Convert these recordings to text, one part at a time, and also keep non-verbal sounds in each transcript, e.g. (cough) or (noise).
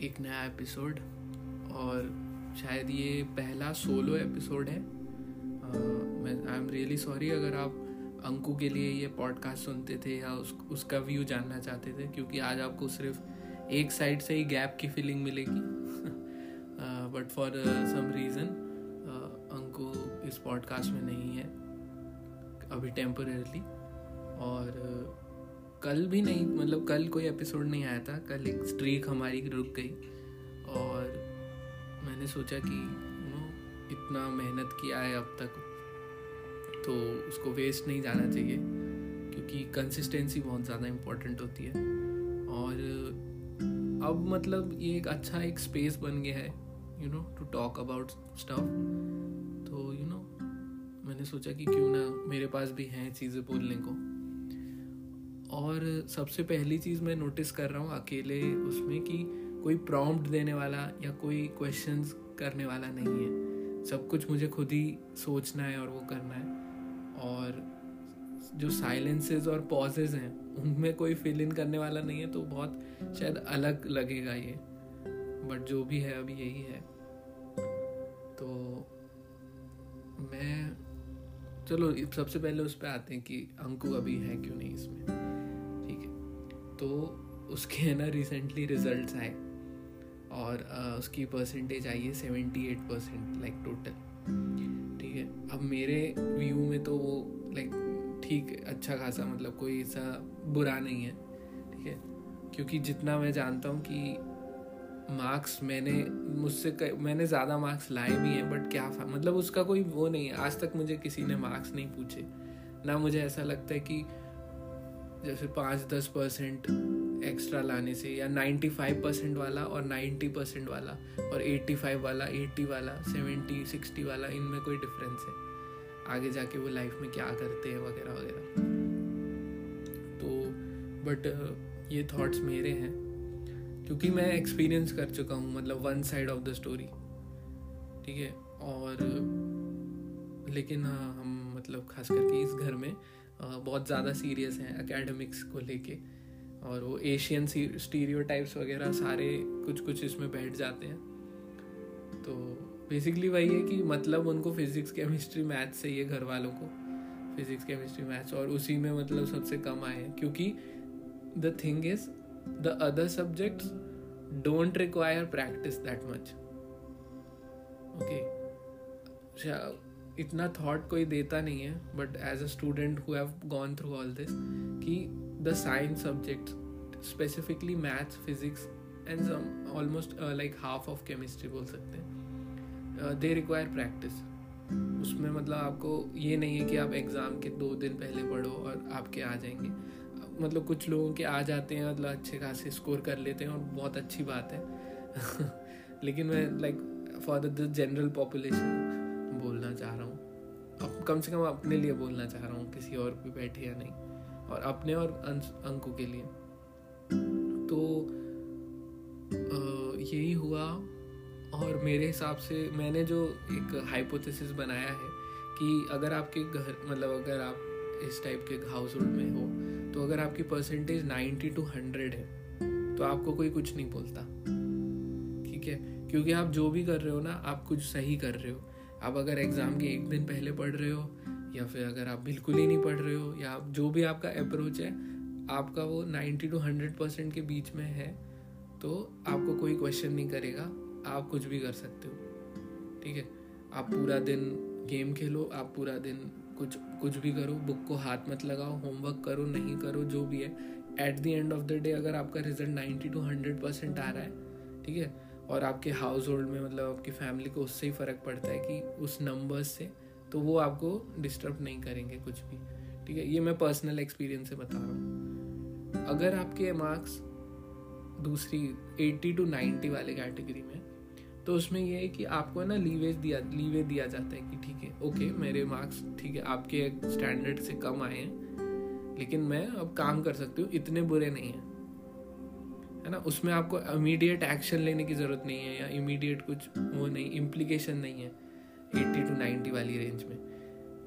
एक नया एपिसोड और शायद ये पहला सोलो एपिसोड है। आई एम रियली सॉरी अगर आप अंकु के लिए ये पॉडकास्ट सुनते थे या उस, उसका व्यू जानना चाहते थे क्योंकि आज आपको सिर्फ़ एक साइड से ही गैप की फीलिंग मिलेगी। But for some reason Anku इस पॉडकास्ट में नहीं है अभी टेम्परेरली और uh, कल भी नहीं मतलब कल कोई एपिसोड नहीं आया था। कल एक स्ट्रीक हमारी रुक गई। और मैंने सोचा कि नो इतना मेहनत किया है अब तक तो उसको वेस्ट नहीं जाना चाहिए क्योंकि कंसिस्टेंसी बहुत ज़्यादा इम्पोर्टेंट होती है। और अब मतलब ये एक अच्छा एक स्पेस बन गया है you know to talk about stuff तो यू you नो know, मैंने सोचा कि क्यों ना मेरे पास भी हैं चीज़ें बोलने को। और सबसे पहली चीज़ मैं नोटिस कर रहा हूँ अकेले उसमें कि कोई प्रॉम्प्ट देने वाला या कोई क्वेश्चंस करने वाला नहीं है। सब कुछ मुझे खुद ही सोचना है और वो करना है। और जो साइलेंसेस और पॉजेज हैं, उनमें कोई फिल इन करने वाला नहीं है तो बहुत शायद अलग लगेगा ये। बट जो भी है, अभी यही है। तो मैं, चलो, सबसे पहले उस पर आते हैं कि अंकु अभी है क्यों नहीं इसमें। तो उसके है ना रिसेंटली रिजल्ट्स आए। और उसकी परसेंटेज आई है seventy eight percent like total ठीक है? अब मेरे व्यू में तो वो लाइक ठीक अच्छा खासा मतलब कोई ऐसा बुरा नहीं है। ठीक है? क्योंकि जितना मैं जानता हूँ कि मार्क्स मैंने मुझसे मैंने ज़्यादा मार्क्स लाए भी हैं बट क्या मतलब उसका कोई वो नहीं है। आज तक मुझे किसी ने मार्क्स नहीं पूछे। ना मुझे ऐसा लगता है कि जैसे पाँच दस परसेंट एक्स्ट्रा लाने से, या नाइन्टी फाइव परसेंट वाला और नाइन्टी परसेंट वाला, और एट्टी फाइव वाला एट्टी वाला सेवेंटी सिक्सटी वाला, इनमें कोई डिफरेंस है? आगे जाके वो लाइफ में क्या करते हैं वगैरह वगैरह। तो बट ये थॉट्स मेरे हैं, क्योंकि मैं एक्सपीरियंस कर चुका हूँ मतलब one side of the story ठीक है? और, लेकिन हाँ हम मतलब खास करके इस घर में बहुत ज़्यादा सीरियस हैं एकेडमिक्स को लेके। और वो एशियन स्टीरियो वगैरह सारे कुछ कुछ इसमें बैठ जाते हैं। तो बेसिकली वही है कि मतलब उनको फिजिक्स केमिस्ट्री मैथ्स से ये घर वालों को। फिजिक्स केमिस्ट्री मैथ्स और उसी में मतलब सबसे कम आए हैं। क्योंकि the thing is the other subjects don't require practice that much okay इतना थॉट कोई देता नहीं है but as a student who have gone through all this कि the science subject specifically maths physics and some almost like half of chemistry बोल सकते हैं। They require practice उसमें मतलब आपको ये नहीं है कि आप एग्ज़ाम के दो दिन पहले पढ़ो और आपके आ जाएँगे। मतलब कुछ लोगों के आ जाते हैं मतलब अच्छे खासे स्कोर कर लेते हैं और बहुत अच्छी बात है। (laughs) लेकिन मैं like for the general population बोलना चाह रहा हूँ। अब कम से कम अपने लिए बोलना चाह रहा हूँ, किसी और भी बैठे या नहीं, और अपने और अंकों के लिए। तो यही हुआ, और मेरे हिसाब से मैंने जो एक हाइपोथेसिस बनाया है कि अगर आपके घर मतलब अगर आप इस टाइप के हाउस होल्ड में हो तो अगर आपकी परसेंटेज नाइन्टी टू हंड्रेड है तो आपको कोई कुछ नहीं बोलता। ठीक है? क्योंकि आप जो भी कर रहे हो ना, आप कुछ सही कर रहे हो। आप अगर एग्ज़ाम के एक दिन पहले पढ़ रहे हो, या फिर अगर आप बिल्कुल ही नहीं पढ़ रहे हो, या आप जो भी आपका अप्रोच है, आपका वो नाइन्टी टू हंड्रेड परसेंट के बीच में है तो आपको कोई क्वेश्चन नहीं करेगा। आप कुछ भी कर सकते हो। ठीक है? आप पूरा दिन गेम खेलो, आप पूरा दिन कुछ कुछ भी करो बुक को हाथ मत लगाओ होमवर्क करो, नहीं करो, जो भी है। At the end of the day अगर आपका result ninety to hundred percent आ रहा है, ठीक है? और आपके हाउस होल्ड में मतलब आपकी फैमिली को उससे ही फ़र्क पड़ता है कि उस नंबर्स से तो वो आपको डिस्टर्ब नहीं करेंगे कुछ भी। ठीक है? ये मैं पर्सनल एक्सपीरियंस से बता रहा हूँ। अगर आपके मार्क्स दूसरी 80 टू 90 वाले कैटेगरी में तो उसमें ये है कि आपको है ना लीवेज दिया लीवे दिया जाता है कि ठीक है ओके मेरे मार्क्स ठीक है, आपके स्टैंडर्ड से कम आए हैं, लेकिन मैं अब काम कर सकती हूँ, इतने बुरे नहीं हैं। है ना, उसमें आपको इमीडिएट एक्शन लेने की ज़रूरत नहीं है या इमीडिएट कुछ वो नहीं इम्प्लीकेशन नहीं है एट्टी टू नाइन्टी वाली रेंज में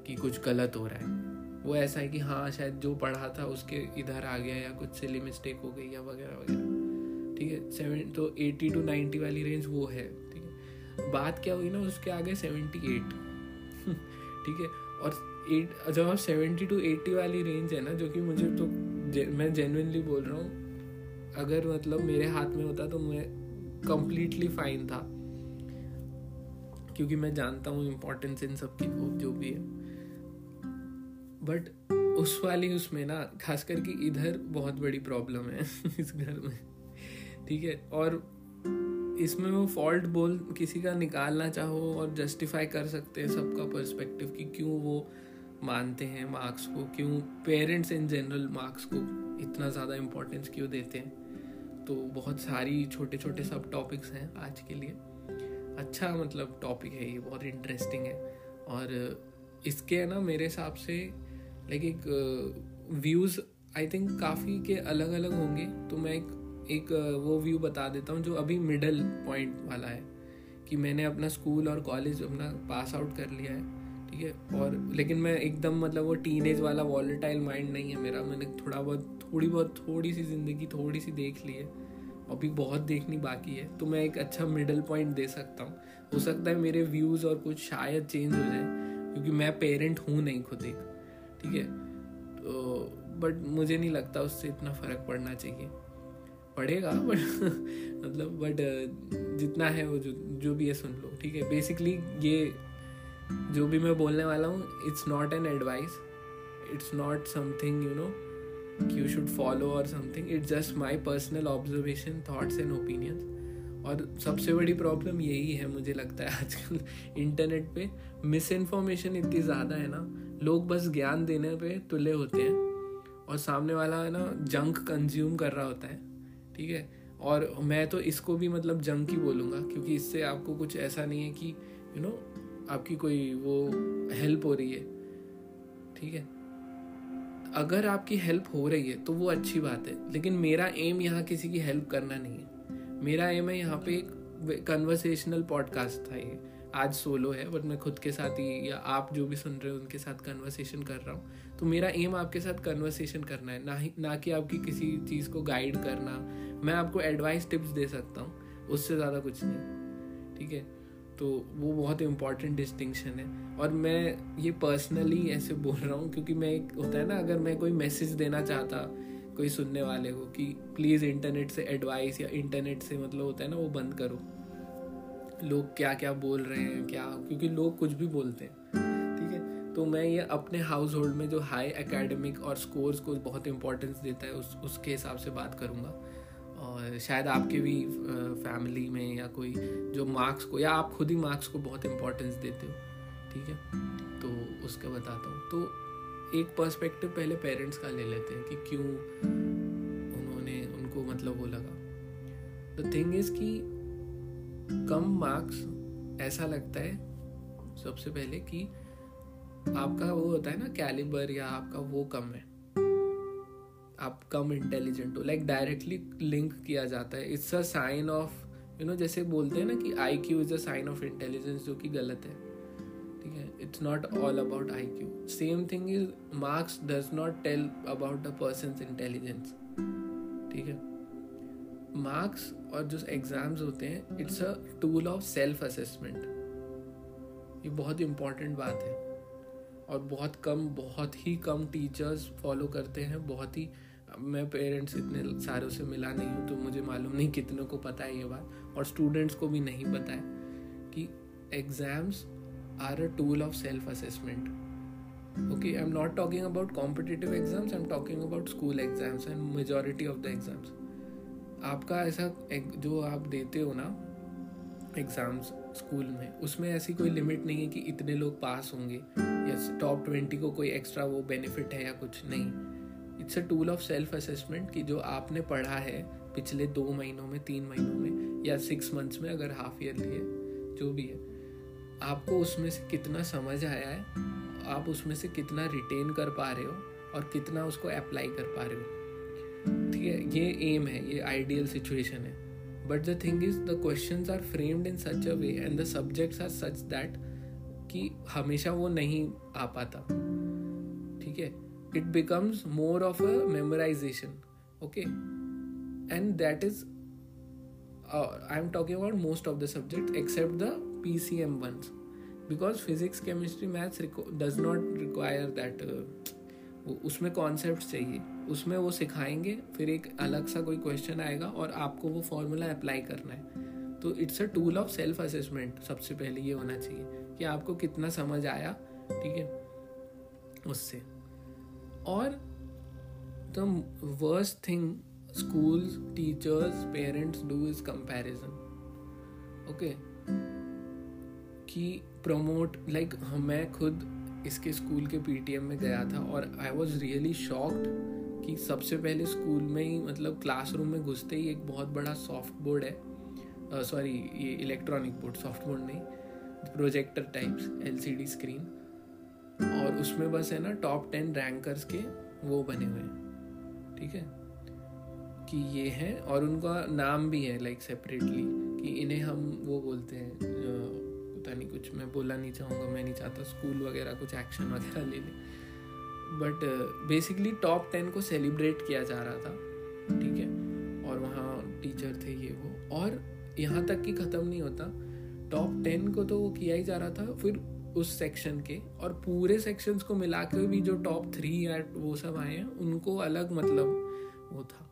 कि कुछ गलत हो रहा है। वो ऐसा है कि हाँ शायद जो पढ़ा था उसके इधर आ गया या कुछ सिली मिस्टेक हो गई या वगैरह वगैरह। ठीक है सेवन तो एटी टू नाइन्टी वाली रेंज वो है, ठीक है। बात क्या हुई ना, उसके आगे सेवेंटी एट (laughs) ठीक है, और एट जब आप सेवेंटी टू एट्टी वाली रेंज है ना, जो कि मुझे तो मैं जेनुअनली बोल रहा हूँ अगर मतलब मेरे हाथ में होता तो मैं कम्प्लीटली फाइन था। क्योंकि मैं जानता हूँ इम्पोर्टेंस इन सब की जो भी है। बट उस वाली उसमें ना, खास करके इधर बहुत बड़ी प्रॉब्लम है (laughs) इस घर में। ठीक है? और इसमें वो फॉल्ट बोल किसी का निकालना चाहो और जस्टिफाई कर सकते हैं सबका पर्सपेक्टिव कि क्यों वो मानते हैं मार्क्स को, क्यों पेरेंट्स इन जनरल मार्क्स को इतना ज़्यादा इम्पोर्टेंस क्यों देते हैं। तो बहुत सारी छोटे छोटे सब टॉपिक्स हैं आज के लिए। अच्छा मतलब टॉपिक है ये, बहुत इंटरेस्टिंग है। और इसके है ना, मेरे हिसाब से लाइक एक व्यूज़ आई थिंक काफ़ी के अलग अलग होंगे। तो मैं एक एक वो व्यू बता देता हूँ जो अभी मिडल पॉइंट वाला है, कि मैंने अपना स्कूल और कॉलेज अपना पास आउट कर लिया है। ठीक है? और लेकिन मैं एकदम मतलब वो टीन एज वाला वॉलेटाइल माइंड नहीं है मेरा। मैंने थोड़ा बहुत, थोड़ी बहुत, थोड़ी सी ज़िंदगी थोड़ी सी देख ली है। अभी बहुत देखनी बाकी है। तो मैं एक अच्छा मिडल पॉइंट दे सकता हूँ। हो सकता है मेरे व्यूज़ और कुछ शायद चेंज हो जाए, क्योंकि मैं पेरेंट हूँ नहीं खुद एक, ठीक है? तो बट मुझे नहीं लगता उससे इतना फ़र्क पड़ना चाहिए। पड़ेगा बट (laughs) मतलब बट जितना है वो जो जो भी है सुन लो, ठीक है? बेसिकली ये जो भी मैं बोलने वाला हूँ it's not an advice it's not something you know you should follow or something it's just my personal observation thoughts and opinions और सबसे बड़ी प्रॉब्लम यही है मुझे लगता है आजकल इंटरनेट पे. मिस इन्फॉर्मेशन इतनी ज़्यादा है ना, लोग बस ज्ञान देने पे तुले होते हैं. और सामने वाला है ना जंक कंज्यूम कर रहा होता है, ठीक है? और मैं तो इसको भी मतलब जंक ही बोलूँगा, क्योंकि इससे आपको कुछ ऐसा नहीं है कि यू नो आपकी कोई वो हेल्प हो रही है, ठीक है? अगर आपकी हेल्प हो रही है तो वो अच्छी बात है, लेकिन मेरा एम यहाँ किसी की हेल्प करना नहीं है। मेरा एम है यहाँ पे एक कन्वर्सेशनल पॉडकास्ट था ये। आज सोलो है बट मैं खुद के साथ ही, या आप जो भी सुन रहे हो, उनके साथ कन्वर्सेशन कर रहा हूँ। तो मेरा एम आपके साथ कन्वर्सेशन करना है, ना ही, ना कि आपकी किसी चीज़ को गाइड करना। मैं आपको एडवाइस टिप्स दे सकता हूँ, उससे ज़्यादा कुछ नहीं, ठीक है? तो वो बहुत इंपॉर्टेंट डिस्टिंक्शन है। और मैं ये पर्सनली ऐसे बोल रहा हूँ क्योंकि मैं एक होता है ना, अगर मैं कोई मैसेज देना चाहता, कोई सुनने वाले को कि प्लीज़ इंटरनेट से एडवाइस या इंटरनेट से मतलब होता है ना, वो बंद करो। लोग क्या क्या बोल रहे हैं, क्या? क्योंकि लोग कुछ भी बोलते हैं, ठीक है? तो मैं ये अपने हाउस होल्ड में जो हाई एकेडमिक और स्कोर्स को बहुत इंपॉर्टेंस देता है, उस, उसके हिसाब से बात करूँगा। और शायद आपके भी फैमिली में या कोई जो मार्क्स को या आप खुद ही मार्क्स को बहुत इम्पोर्टेंस देते हो, ठीक है? तो उसका बताता हूँ। तो एक पर्सपेक्टिव पहले पेरेंट्स का ले लेते हैं कि क्यों उन्होंने उनको मतलब वो लगा। द थिंग इज़ कि कम मार्क्स ऐसा लगता है सबसे पहले कि आपका वो होता है ना कैलिबर या आपका वो कम है। आप कम इंटेलिजेंट हो। लाइक डायरेक्टली लिंक किया जाता है। It's a sign of you know जैसे बोलते हैं ना कि I Q is a sign of intelligence जो कि गलत है। ठीक है? It's not all about I Q same thing is marks does not tell about the person intelligence ठीक है? मार्क्स और जो एग्ज़ाम्स होते हैं it's a tool of self assessment ये बहुत इंपॉर्टेंट बात है। और बहुत कम, बहुत ही कम टीचर्स फॉलो करते हैं, बहुत ही मैं पेरेंट्स इतने सारों से मिला नहीं हूँ तो मुझे मालूम नहीं कितनों को पता है ये बात। और स्टूडेंट्स को भी नहीं पता है कि exams are a tool of self assessment okay I am not talking about competitive exams I am talking about school exams and majority of the exams आपका ऐसा जो आप देते हो ना एग्ज़ाम्स स्कूल में, उसमें ऐसी कोई लिमिट नहीं है कि इतने लोग पास होंगे। या टॉप ट्वेंटी को कोई एक्स्ट्रा वो बेनिफिट है या कुछ नहीं। It's a tool of self assessment कि जो आपने पढ़ा है पिछले दो महीनों में, तीन महीनों में या सिक्स मंथ्स में अगर हाफ़ ईयरली है जो भी है। आपको उसमें से कितना समझ आया है, आप उसमें से कितना रिटेन कर पा रहे हो और कितना उसको अप्लाई कर पा रहे हो। ठीक है, ये एम है, ये आइडियल सिचुएशन है। But the thing is the question are framed in such a way and the subjects are such that कि हमेशा वो नहीं आ पाता। ठीक है? It becomes more of a memorization okay and that is I am talking about most of the subject except the P C M ones because physics chemistry maths does not require that उसमें concept चाहिए। उसमें वो सिखाएँगे, फिर एक अलग सा कोई क्वेश्चन आएगा और आपको वो फॉर्मूला अप्लाई करना है। तो it's a tool of self assessment सबसे पहले ये होना चाहिए कि आपको कितना समझ आया, ठीक है? उससे। और the worst thing schools teachers parents do is comparison. Okay कि प्रमोट लाइक मैं खुद इसके स्कूल के पीटीएम में गया था और आई वॉज़ रियली शॉक्ड कि सबसे पहले स्कूल में ही मतलब क्लासरूम में घुसते ही एक बहुत बड़ा सॉफ्ट बोर्ड है। सॉरी uh, ये इलेक्ट्रॉनिक बोर्ड सॉफ्ट बोर्ड नहीं प्रोजेक्टर टाइप्स एलसीडी स्क्रीन और उसमें बस है ना टॉप टेन रैंकर्स के वो बने हुए ठीक है? कि ये हैं और उनका नाम भी है लाइक सेपरेटली कि इन्हें हम वो बोलते हैं पता नहीं कुछ, मैं बोला नहीं चाहूँगा, मैं नहीं चाहता स्कूल वगैरह कुछ एक्शन वगैरह ले लें। बट बेसिकली टॉप टेन को सेलिब्रेट किया जा रहा था, ठीक है? और वहाँ टीचर थे ये वो। और यहाँ तक कि ख़त्म नहीं होता टॉप टेन को तो वो किया ही जा रहा था, फिर उस सेक्शन के और पूरे सेक्शंस को मिला के भी जो टॉप थ्री या वो सब आए हैं, उनको अलग मतलब वो था।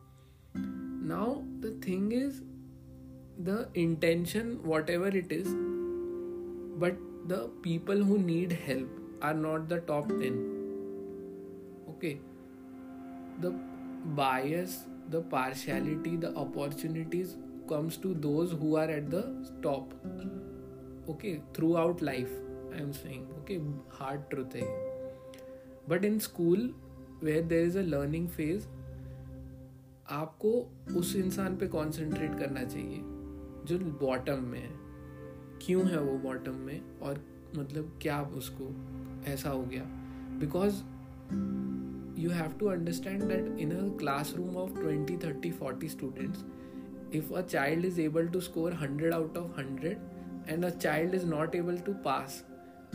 Now the thing is the intention whatever it is but the people who need help are not the top ten okay the bias the partiality the opportunities comes to those who are at the top okay throughout life i am saying, okay, hard truth hai. But in school, where there is a learning phase, आपको उस इंसान पे concentrate करना चाहिए, जो bottom में है। क्यों है वो बॉटम में? और मतलब क्या उसको? ऐसा हो गया। Because you have to understand that in a classroom of twenty thirty forty students if a child is able to score hundred out of hundred and a child is not able to pass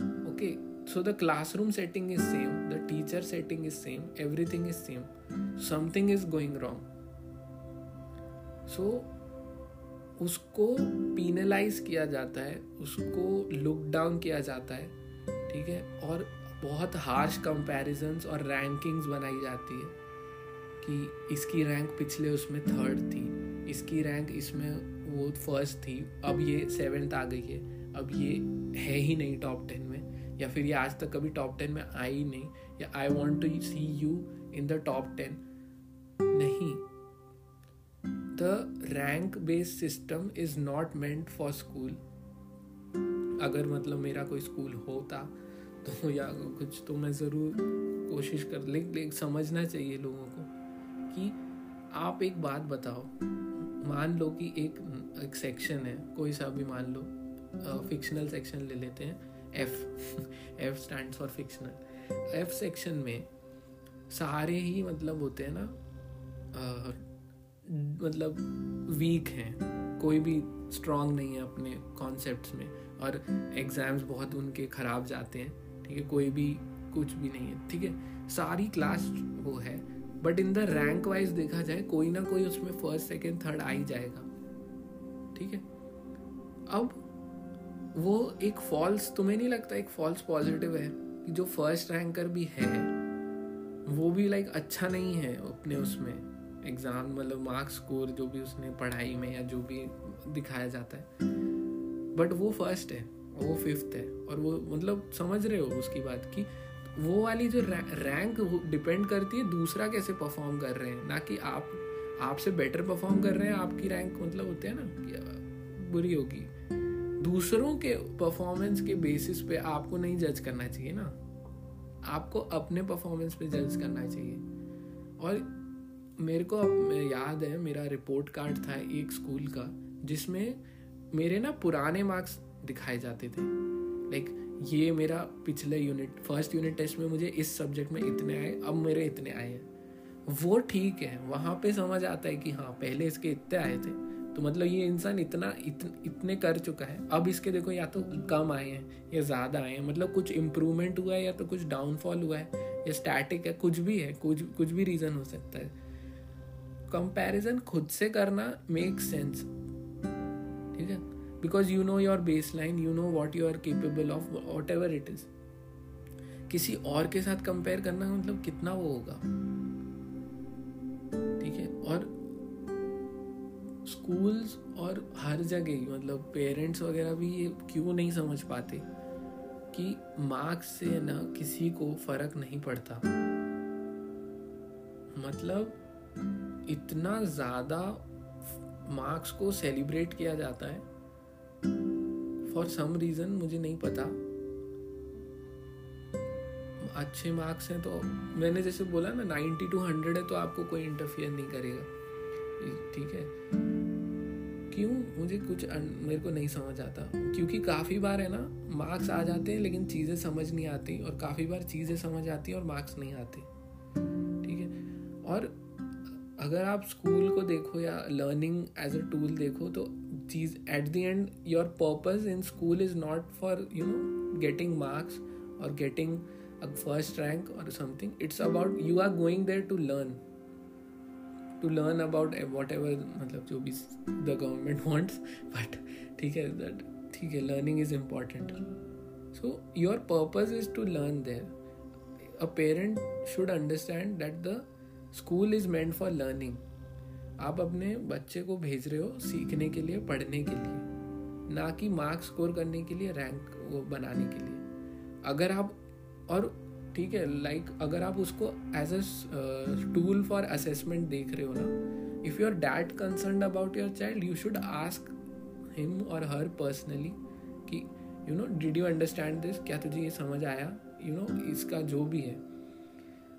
okay so the classroom setting is same the teacher setting is same everything is same. Something is going wrong. So, उसको penalised किया जाता है उसको look down किया जाता है ठीक है? और बहुत हार्श कंपैरिजंस और रैंकिंग्स बनाई जाती है कि इसकी रैंक पिछले उसमें थर्ड थी इसकी रैंक इसमें वो फ़र्स्ट थी अब ये सेवेंथ आ गई है अब ये है ही नहीं टॉप टेन या फिर ये आज तक कभी टॉप टेन में आई नहीं या I want to see you in the top ten नहीं. The rank based system is not meant for school अगर मतलब मेरा कोई स्कूल होता तो या कुछ तो मैं ज़रूर कोशिश कर ले, समझना चाहिए लोगों को कि आप एक बात बताओ। मान लो कि एक एक सेक्शन है कोई सा भी मान लो फिक्शनल सेक्शन ले लेते हैं। F F stand for fictional F section में सारे ही मतलब होते हैं ना मतलब वीक हैं। कोई भी स्ट्रांग नहीं है अपने कॉन्सेप्ट में। और एग्ज़ाम्स बहुत उनके ख़राब जाते हैं, ठीक है? कोई भी कुछ भी नहीं है, ठीक है? सारी क्लास वो है। But in the rank wise देखा जाए, कोई ना कोई उसमें फ़र्स्ट सेकेंड थर्ड आ ही जाएगा, ठीक है? अब वो एक फॉल्स तुम्हें नहीं लगता एक फॉल्स पॉजिटिव है कि जो फ़र्स्ट रैंकर भी है, वो भी लाइक अच्छा नहीं है अपने उसमें? एग्ज़ाम मतलब मार्क्स स्कोर जो भी उसने पढ़ाई में या जो भी दिखाया जाता है। बट वो फ़र्स्ट है, वो फिफ्थ है और वो मतलब समझ रहे हो उसकी बात की वो वाली जो रैंक डिपेंड करती है दूसरा कैसे परफॉर्म कर रहे हैं? ना कि आप, आपसे बेटर परफॉर्म कर रहे हैं, आपकी रैंक मतलब होते हैं ना बुरी होगी। दूसरों के परफॉर्मेंस के बेसिस पे आपको नहीं जज करना चाहिए ना। आपको अपने परफॉर्मेंस पे जज करना चाहिए। और मेरे को अब याद है, मेरा रिपोर्ट कार्ड था एक स्कूल का, जिसमें मेरे ना पुराने मार्क्स दिखाए जाते थे। लाइक ये मेरा पिछले यूनिट फ़र्स्ट यूनिट टेस्ट में मुझे इस सब्जेक्ट में इतने आए, अब मेरे इतने आए हैं। वो ठीक है, वहाँ पे समझ आता है कि हाँ पहले इसके इतने आए थे। तो मतलब ये इंसान इतना इत, इतने कर चुका है। अब इसके देखो या तो कम आए हैं या ज़्यादा आए हैं। मतलब कुछ इम्प्रूवमेंट हुआ है या तो कुछ डाउनफॉल हुआ है या स्टैटिक है कुछ भी है कुछ कुछ भी रीज़न हो सकता है। कंपैरिजन खुद से करना मेक सेंस ठीक है? Because you know your baseline you know what you are capable of whatever it is किसी और के साथ कंपेयर करना मतलब कितना वो होगा? स्कूल्स और हर जगह मतलब पेरेंट्स वगैरह भी ये क्यों नहीं समझ पाते कि मार्क्स से ना किसी को फ़र्क नहीं पड़ता? मतलब इतना ज़्यादा मार्क्स को सेलिब्रेट किया जाता है। फॉर सम रीज़न मुझे नहीं पता। अच्छे मार्क्स हैं तो मैंने जैसे बोला ना नाइन्टी टू हंड्रेड है तो आपको कोई इंटरफियर नहीं करेगा। ठीक है? क्यों? मुझे कुछ मेरे को नहीं समझ आता। क्योंकि काफ़ी बार है ना मार्क्स आ जाते हैं, लेकिन चीज़ें समझ नहीं आती और काफ़ी बार चीज़ें समझ आती और मार्क्स नहीं आते। ठीक है? और अगर आप स्कूल को देखो या लर्निंग एज अ टूल देखो तो चीज़ at the end your purpose in school is not for you know getting marks or getting a first rank or something it's about you are going there to learn to learn about whatever मतलब जो भी the government wants but ठीक है ठीक है learning is important so your purpose is to learn there a parent should understand that the school is meant for learning आप अपने बच्चे को भेज रहे हो सीखने के लिए, पढ़ने के लिए, ना कि मार्क्स स्कोर करने के लिए रैंक वो बनाने के लिए। अगर आप, और ठीक है लाइक like, अगर आप उसको as a tool for assessment देख रहे हो ना if you are that concern about your child you should ask him or her personally कि you know did you understand this क्या तुझे ये समझ आया? यू you नो know, इसका जो भी है।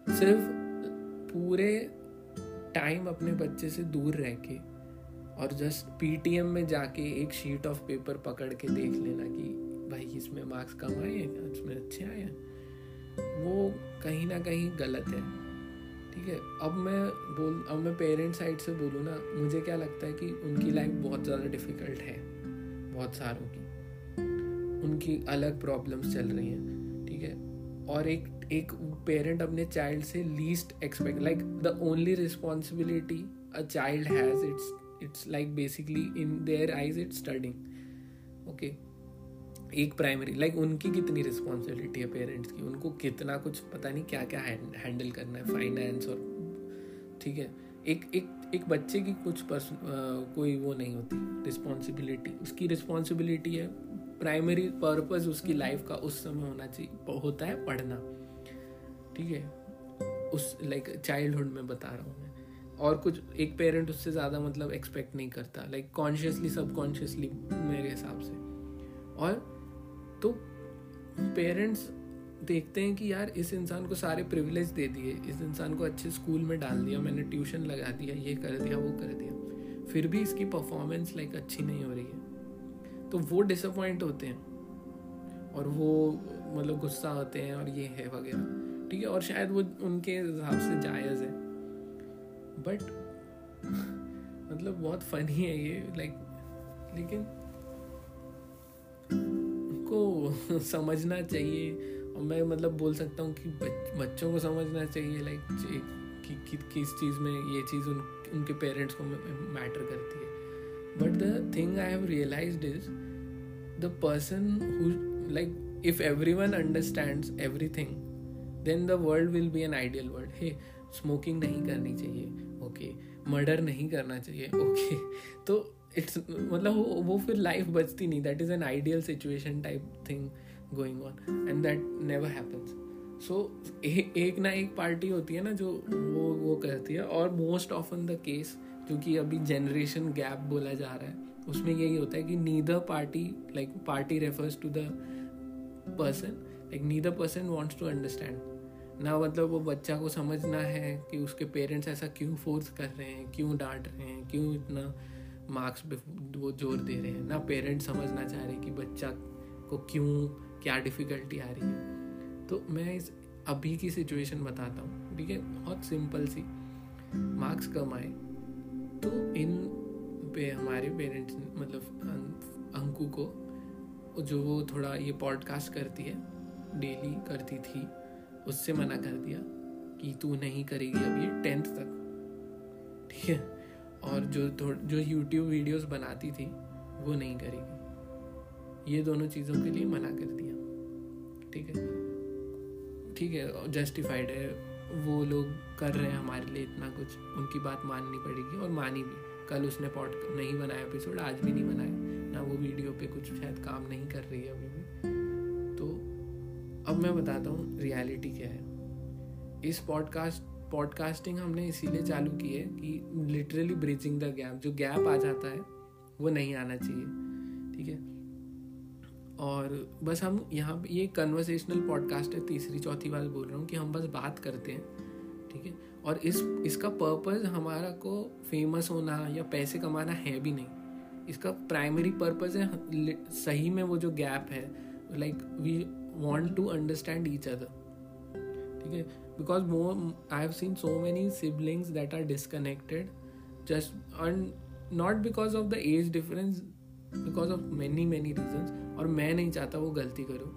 सिर्फ़ पूरे टाइम अपने बच्चे से दूर रह के और जस्ट पीटीएम में जाके एक शीट ऑफ़ पेपर पकड़ के देख लेना कि भाई इसमें मार्क्स कम आए हैं? इसमें अच्छे आए हैं? वो कहीं ना कहीं गलत है। ठीक है? अब मैं बोल, अब मैं पेरेंट साइड से बोलूँ ना, मुझे क्या लगता है कि उनकी लाइफ बहुत ज़्यादा डिफ़िकल्ट है, बहुत सारों की। उनकी अलग प्रॉब्लम्स चल रही हैं, ठीक है? और एक एक पेरेंट अपने चाइल्ड से least expect like the only responsibility a child has it's it's like basically in their eyes it's studying okay एक प्राइमरी लाइक like, उनकी कितनी रिस्पॉन्सिबिलिटी है पेरेंट्स की? उनको कितना कुछ पता नहीं क्या क्या हैंडल करना है फाइनेंस और ठीक है। एक एक एक बच्चे की कुछ पर्सन कोई वो नहीं होती रिस्पॉन्सिबिलिटी उसकी रिस्पॉन्सिबिलिटी है प्राइमरी पर्पज उसकी लाइफ का उस समय होना चाहिए होता है पढ़ना। ठीक है? उस लाइक चाइल्डहुड में बता रहा हूँ मैं। और कुछ एक पेरेंट उससे ज़्यादा मतलब एक्सपेक्ट नहीं करता लाइक कॉन्शियसली सबकॉन्शियसली मेरे हिसाब से। और तो पेरेंट्स देखते हैं कि यार इस इंसान को सारे प्रिविलेज दे दिए, इस इंसान को अच्छे स्कूल में डाल दिया, मैंने ट्यूशन लगा दिया, ये कर दिया, वो कर दिया। फिर भी इसकी परफॉर्मेंस लाइक अच्छी नहीं हो रही है। तो वो डिसअपॉइंट होते हैं और वो मतलब गुस्सा होते हैं और ये है वगैरह। ठीक है, और शायद वो उनके हिसाब से जायज़ है। बट (laughs) मतलब बहुत फनी है ये लाइक लेकिन को (laughs) समझना चाहिए और मैं मतलब बोल सकता हूँ कि बच्चों को समझना चाहिए लाइक कि, कि किस चीज़ में ये चीज़ उन उनके पेरेंट्स को मैटर करती है but the thing I have realise is the person who like if everyone understand everything then the world will be an ideal world hey smoking नहीं करनी चाहिए ओके okay. मर्डर नहीं करना चाहिए ओके okay. (laughs) तो it's मतलब वो वो फिर लाइफ बचती नहीं. That is an ideal situation type thing going on and that never happens so एक ना एक पार्टी होती है ना जो वो वो करती है. और मोस्ट ऑफन द केस क्योंकि अभी जनरेशन गैप बोला जा रहा है, उसमें यही होता है कि neither party like party refers to the person like neither person wants to understand ना मतलब वो बच्चा को समझना है कि उसके पेरेंट्स ऐसा क्यों फोर्स कर रहे हैं, क्यों डांट रहे हैं, क्यों इतना मार्क्स पे वो ज़ोर दे रहे हैं। ना पेरेंट्स समझना चाह रहे कि बच्चा को क्यों, क्या डिफ़िकल्टी आ रही है। तो मैं इस अभी की सिचुएशन बताता हूँ। ठीक है? बहुत सिंपल सी। मार्क्स कम आए। तो इन पे हमारे पेरेंट्स मतलब अंकु को, जो वो थोड़ा ये पॉडकास्ट करती है डेली करती थी, उससे मना कर दिया कि तू नहीं करेगी ये टेंथ तक। ठीक है? और जो जो यूट्यूब वीडियोस बनाती थी, वो नहीं करेगी ये दोनों चीज़ों के लिए मना कर दिया। ठीक है? ठीक है जस्टिफाइड है। वो लोग कर रहे हैं हमारे लिए इतना कुछ। उनकी बात माननी पड़ेगी और मानी भी। कल उसने पॉड, नहीं बनाया एपिसोड आज भी नहीं बनाया। ना वो वीडियो पे कुछ शायद काम नहीं कर रही है अभी भी। तो अब मैं बताता हूँ रियलिटी क्या है। इस पॉडकास्ट पॉडकास्टिंग हमने इसीलिए चालू की है कि लिटरली ब्रिजिंग द गैप जो गैप आ जाता है, वो नहीं आना चाहिए, ठीक है? और बस हम यहाँ ये कन्वर्सेशनल पॉडकास्ट है, तीसरी, चौथी बार बोल रहा हूँ कि हम बस बात करते हैं, ठीक है? और इस, इसका पर्पज़ हमारा को फ़ेमस होना या पैसे कमाना है भी नहीं। इसका प्राइमरी पर्पज़ है सही में वो जो गैप है like we want to understand each other ठीक है? Because more I have seen so many siblings that are disconnected just and not because of the age difference because of many many reasons और मैं नहीं चाहता वो गलती करूँ।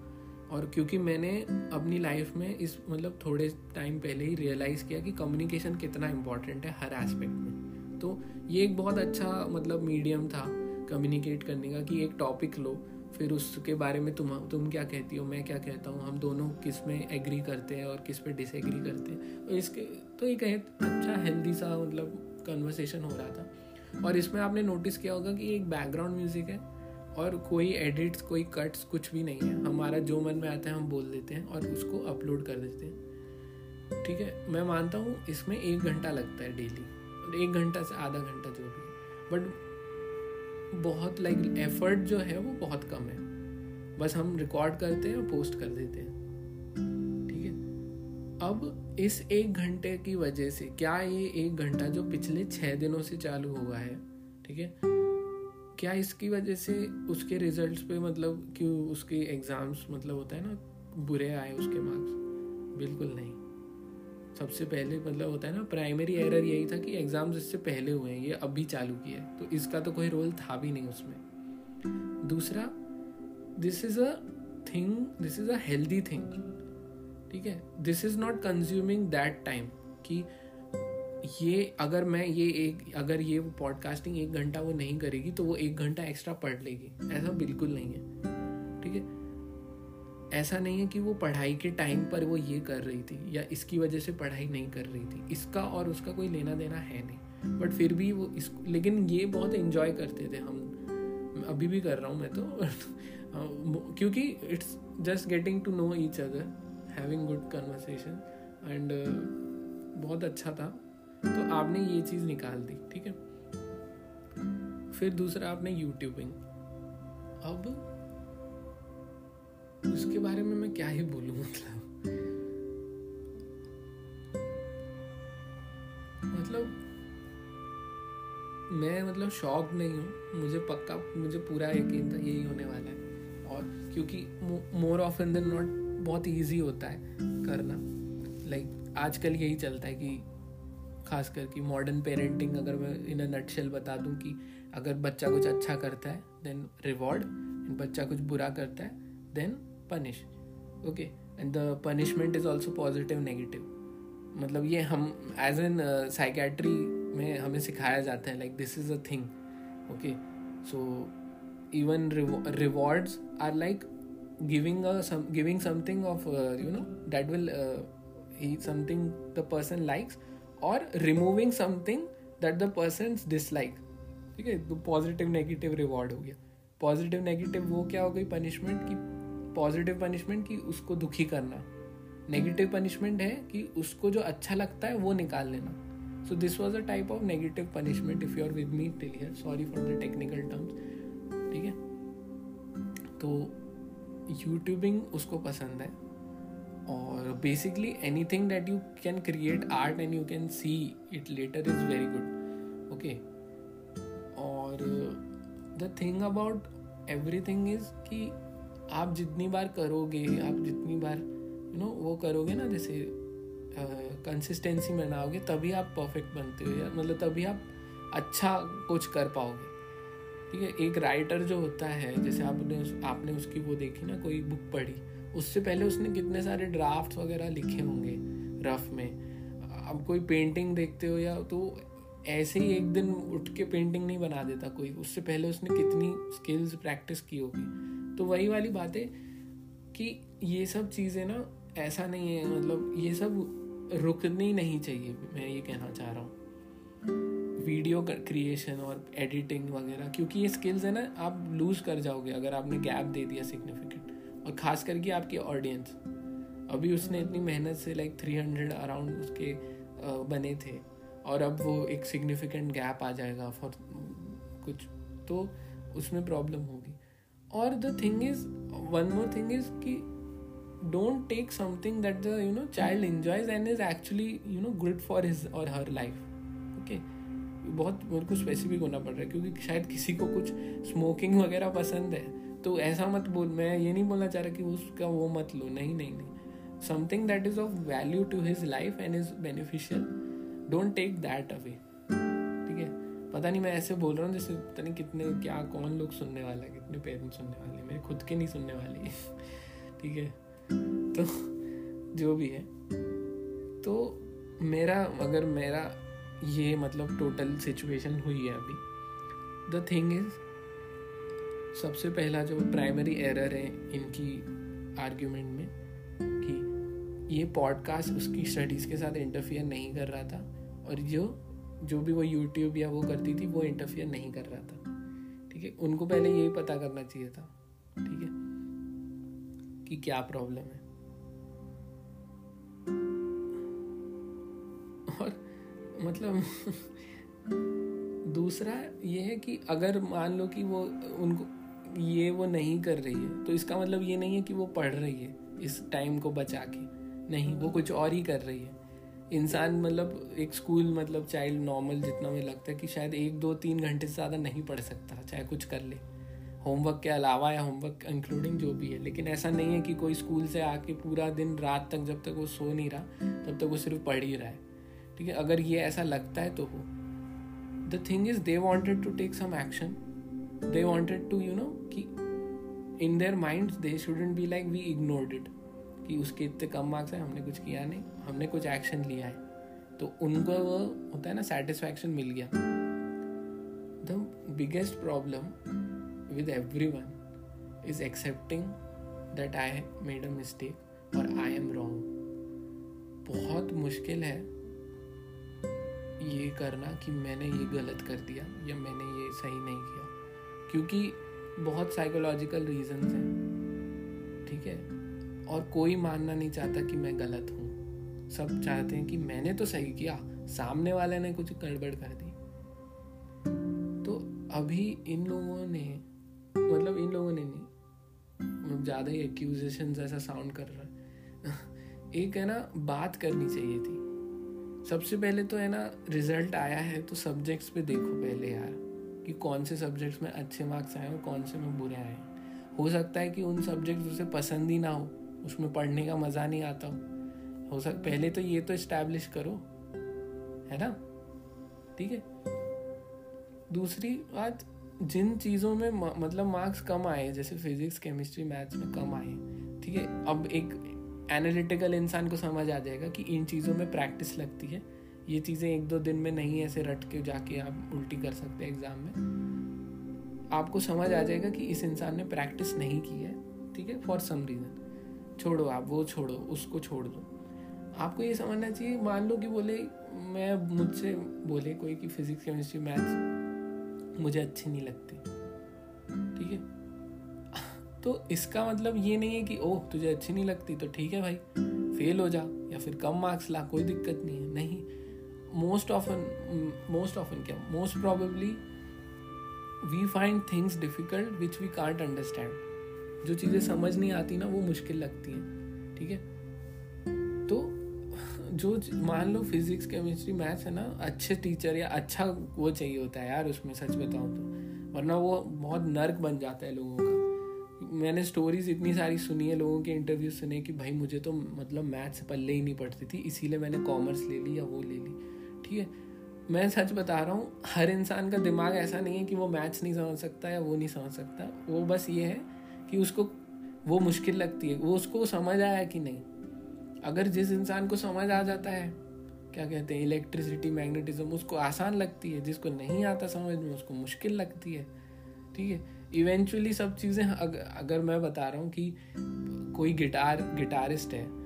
और क्योंकि मैंने अपनी लाइफ में इस मतलब थोड़े टाइम पहले ही रियलाइज़ किया कि कम्युनिकेशन कितना इंपॉर्टेंट है हर एस्पेक्ट में। तो ये एक बहुत अच्छा मतलब मीडियम था कम्युनिकेट करने का कि एक टॉपिक लो। फिर उसके बारे में तुम तुम क्या कहती हो, मैं क्या कहता हूँ? हम दोनों किसमें एग्री करते हैं और किस पे डिसएग्री करते हैं? तो इसके तो एक अच्छा हेल्दी सा मतलब कन्वर्सेशन हो रहा था। और इसमें आपने नोटिस किया होगा कि एक बैकग्राउंड म्यूज़िक है और कोई एडिट्स कोई कट्स कुछ भी नहीं है। हमारा जो मन में आता है, हम बोल देते हैं और उसको अपलोड कर देते हैं। ठीक है? मैं मानता हूँ इसमें एक घंटा लगता है डेली एक घंटा से आधा घंटा जो भी बट बहुत लाइक like, एफर्ट जो है वो बहुत कम है। बस हम रिकॉर्ड करते हैं और पोस्ट कर देते हैं। ठीक है? अब इस एक घंटे की वजह से क्या ये एक घंटा जो पिछले छः दिनों से चालू हुआ है ठीक है? क्या इसकी वजह से उसके रिजल्ट्स पे मतलब क्यों उसके एग्ज़ाम्स मतलब होता है ना बुरे आए उसके मार्क्स बिल्कुल नहीं। सबसे पहले मतलब होता है ना प्राइमरी एरर यही था कि एग्ज़ाम्स इससे पहले हुए हैं, ये अभी चालू किया तो इसका तो कोई रोल था भी नहीं उसमें। दूसरा this is a thing this is a healthy thing ठीक है? This is not consuming that time कि ये अगर मैं ये एक, अगर ये पॉडकास्टिंग एक घंटा वो नहीं करेगी तो वो एक घंटा एक्स्ट्रा पढ़ लेगी। ऐसा बिल्कुल नहीं है। ऐसा नहीं है कि वो पढ़ाई के टाइम पर वो ये कर रही थी या इसकी वजह से पढ़ाई नहीं कर रही थी। इसका और उसका कोई लेना देना है नहीं। बट फिर भी वो इस, लेकिन ये बहुत इन्जॉय करते थे हम। अभी भी कर रहा हूँ मैं तो। (laughs) क्योंकि it's just getting to know each other having good conversation and बहुत अच्छा था। तो आपने ये चीज़ निकाल दी, ठीक है? फिर दूसरा आपने यूट्यूबिंग अब उसके बारे में मैं क्या ही बोलूँ मतलब? मतलब मैं मतलब शौक नहीं हूँ। मुझे पक्का मुझे पूरा यकीन था यही होने वाला है। और क्योंकि मोर ऑफ़ देन नॉट बहुत इजी होता है करना। लाइक like, आजकल यही चलता है कि खासकर कि मॉडर्न पेरेंटिंग अगर मैं इन अ नटशेल बता दूँ कि अगर बच्चा कुछ अच्छा करता है देन रिवॉर्ड एंड बच्चा कुछ बुरा करता है then punish okay and the punishment is also positive negative मतलब ये हम एज एन साइकेट्री में हमें सिखाया जाता है like this is a thing okay so even rewards are like giving giving something of you know that will something the person likes और removing something that the person dislike ठीक है तो positive negative reward हो गया। Positive negative वो क्या हो गई? पनिशमेंट की पॉजिटिव पनिशमेंट कि उसको दुखी करना। नेगेटिव पनिशमेंट है कि उसको जो अच्छा लगता है वो निकाल लेना। So this was a type of negative punishment if you are with me till here sorry for the technical terms ठीक है? तो यूट्यूबिंग उसको पसंद है। और basically anything that you can create art and you can see it later is very good okay और the thing about everything is कि आप जितनी बार करोगे आप जितनी बार यू नो वो करोगे ना जैसे कंसिस्टेंसी में बनाओगे तभी आप परफेक्ट बनते हो या मतलब तभी आप अच्छा कुछ कर पाओगे। ठीक है एक राइटर जो होता है जैसे आपने उस, आपने उसकी वो देखी ना कोई बुक पढ़ी उससे पहले उसने कितने सारे ड्राफ्ट वगैरह लिखे होंगे रफ में। अब कोई पेंटिंग देखते हो या तो ऐसे ही एक दिन उठ के पेंटिंग नहीं बना देता कोई। उससे पहले उसने कितनी स्किल्स प्रैक्टिस की होगी? तो वही वाली बात है कि ये सब चीज़ें ना ऐसा नहीं है मतलब ये सब रुकनी नहीं चाहिए, मैं ये कहना चाह रहा हूँ। वीडियो क्रिएशन और एडिटिंग वगैरह, क्योंकि ये स्किल्स है ना, आप लूज कर जाओगे अगर आपने गैप दे दिया सिग्निफिकेंट और ख़ास करके आपकी ऑडियंस अभी उसने इतनी मेहनत से लाइक थ्री हंड्रेड अराउंड उसके बने थे। और अब वो एक सिग्निफिकेंट गैप आ जाएगा फॉर कुछ तो उसमें प्रॉब्लम होगी। और the thing is one more thing is कि don't take something that the you know child enjoys and is actually you know good for his or her life okay बहुत मेरे को स्पेसिफिक होना पड़ रहा है क्योंकि शायद किसी को कुछ स्मोकिंग वगैरह पसंद है। तो ऐसा मत बोल, मैं ये नहीं बोलना चाह रहा कि उसका वो मत लो। नहीं नहीं नहीं। Something that is of value to his life and is beneficial don't take that away पता नहीं मैं ऐसे बोल रहा हूँ जैसे पता नहीं कितने, क्या, कौन लोग सुनने वाला है, कितने पेरेंट्स सुनने वाले हैं, मेरे खुद के नहीं सुनने वाले (laughs) ठीक है? तो जो भी है। तो मेरा, अगर मेरा ये मतलब टोटल सिचुएशन हुई है अभी द थिंग इज़ सबसे पहला जो प्राइमरी एरर है इनकी आर्ग्यूमेंट में, कि ये पॉडकास्ट उसकी स्टडीज़ के साथ इंटरफियर नहीं कर रहा था, और जो जो भी वो यूट्यूब या वो करती थी, वो इंटरफियर नहीं कर रहा था। ठीक है? उनको पहले यही पता करना चाहिए था। ठीक है? कि क्या प्रॉब्लम है। और मतलब (laughs) दूसरा ये है कि अगर मान लो कि वो उनको ये वो नहीं कर रही है तो इसका मतलब ये नहीं है कि वो पढ़ रही है इस टाइम को बचा के। नहीं, वो कुछ और ही कर रही है। इंसान मतलब एक स्कूल मतलब चाइल्ड नॉर्मल जितना मुझे लगता है कि शायद एक, दो, तीन घंटे से ज़्यादा नहीं पढ़ सकता, चाहे कुछ कर ले। होमवर्क के अलावा या होमवर्क इंक्लूडिंग जो भी है। लेकिन ऐसा नहीं है कि कोई स्कूल से आके पूरा दिन रात तक जब तक वो सो नहीं रहा, तब तक वो सिर्फ़ पढ़ ही रहा है। ठीक है? अगर ये ऐसा लगता है तो हो। The thing is they wanted to take some action they wanted to you know कि in their mind they shouldn't be like we ignored it कि उसके इतने कम मार्क्स हैं, हमने कुछ किया नहीं। हमने कुछ एक्शन लिया है। तो उनको वो होता है ना सेटिस्फैक्शन मिल गया। The biggest problem with everyone is accepting that I made a mistake और आई एम रॉन्ग बहुत मुश्किल है ये करना कि मैंने ये गलत कर दिया या मैंने ये सही नहीं किया। क्योंकि बहुत साइकोलॉजिकल रीजंस हैं, ठीक है? और कोई मानना नहीं चाहता कि मैं गलत हूँ। सब चाहते हैं कि मैंने तो सही किया, सामने वाले ने कुछ गड़बड़ कर दी। तो अभी इन लोगों ने मतलब इन लोगों ने नहीं ज़्यादा ही एक्यूजेशन ऐसा साउंड कर रहा (laughs) एक है ना, बात करनी चाहिए थी। सबसे पहले तो है ना रिज़ल्ट आया है तो सब्जेक्ट्स पे देखो पहले यार, कि कौन से सब्जेक्ट्स में अच्छे मार्क्स आए और कौन से में बुरे आए। हो सकता है कि उन सब्जेक्ट्स उसे पसंद ही ना हो, उसमें पढ़ने का मज़ा नहीं आता हो। हो सक, पहले तो ये तो इस्टेब्लिश करो, है ना? ठीक है? दूसरी बात, जिन चीज़ों में मतलब मार्क्स कम आए, जैसे फिजिक्स केमिस्ट्री मैथ्स में कम आए, ठीक है? अब एक एनालिटिकल इंसान को समझ आ जाएगा कि इन चीज़ों में प्रैक्टिस लगती है। ये चीज़ें एक दो दिन में नहीं ऐसे रट के जाके आप उल्टी कर सकते हैं एग्ज़ाम में। आपको समझ आ जाएगा कि इस इंसान ने प्रैक्टिस नहीं की है, ठीक है? फॉर सम रीज़न छोड़ो आप, वो छोड़ो, उसको छोड़ दो। आपको ये समझना चाहिए, मान लो कि बोले, मैं मुझसे बोले कोई कि फिजिक्स केमिस्ट्री मैथ्स मुझे अच्छी नहीं लगती। ठीक है? तो इसका मतलब ये नहीं है कि, ओह, तुझे अच्छी नहीं लगती तो ठीक है भाई फेल हो जा, या फिर कम मार्क्स ला, कोई दिक्कत नहीं है। नहीं मोस्ट ऑफन मोस्ट ऑफन क्या most probably we find things difficult which we can't understand जो चीज़ें समझ नहीं आती ना, वो मुश्किल लगती हैं। ठीक है? तो जो मान लो फिजिक्स केमिस्ट्री मैथ्स है ना, अच्छे टीचर या अच्छा वो चाहिए होता है यार उसमें, सच बताऊँ तो। वरना वो बहुत नर्क बन जाता है लोगों का। मैंने स्टोरीज इतनी सारी सुनी है, लोगों के इंटरव्यू सुने कि भाई मुझे तो मतलब मैथ्स पल्ले ही नहीं पड़ती थी, इसीलिए मैंने कॉमर्स ले ली या वो ले ली। ठीक है? मैं सच बता रहा हूँ, हर इंसान का दिमाग ऐसा नहीं है कि वो मैथ्स नहीं समझ सकता या वो नहीं समझ सकता। वो बस ये है कि उसको, वो मुश्किल लगती है। वो उसको समझ आया कि नहीं? अगर जिस इंसान को समझ आ जाता है क्या कहते हैं इलेक्ट्रिसिटी मैग्नेटिज्म उसको आसान लगती है जिसको नहीं आता समझ में उसको मुश्किल लगती है ठीक है? इवेंचुअली सब चीज़ें अगर, अगर मैं बता रहा हूँ कि कोई गिटार गिटारिस्ट है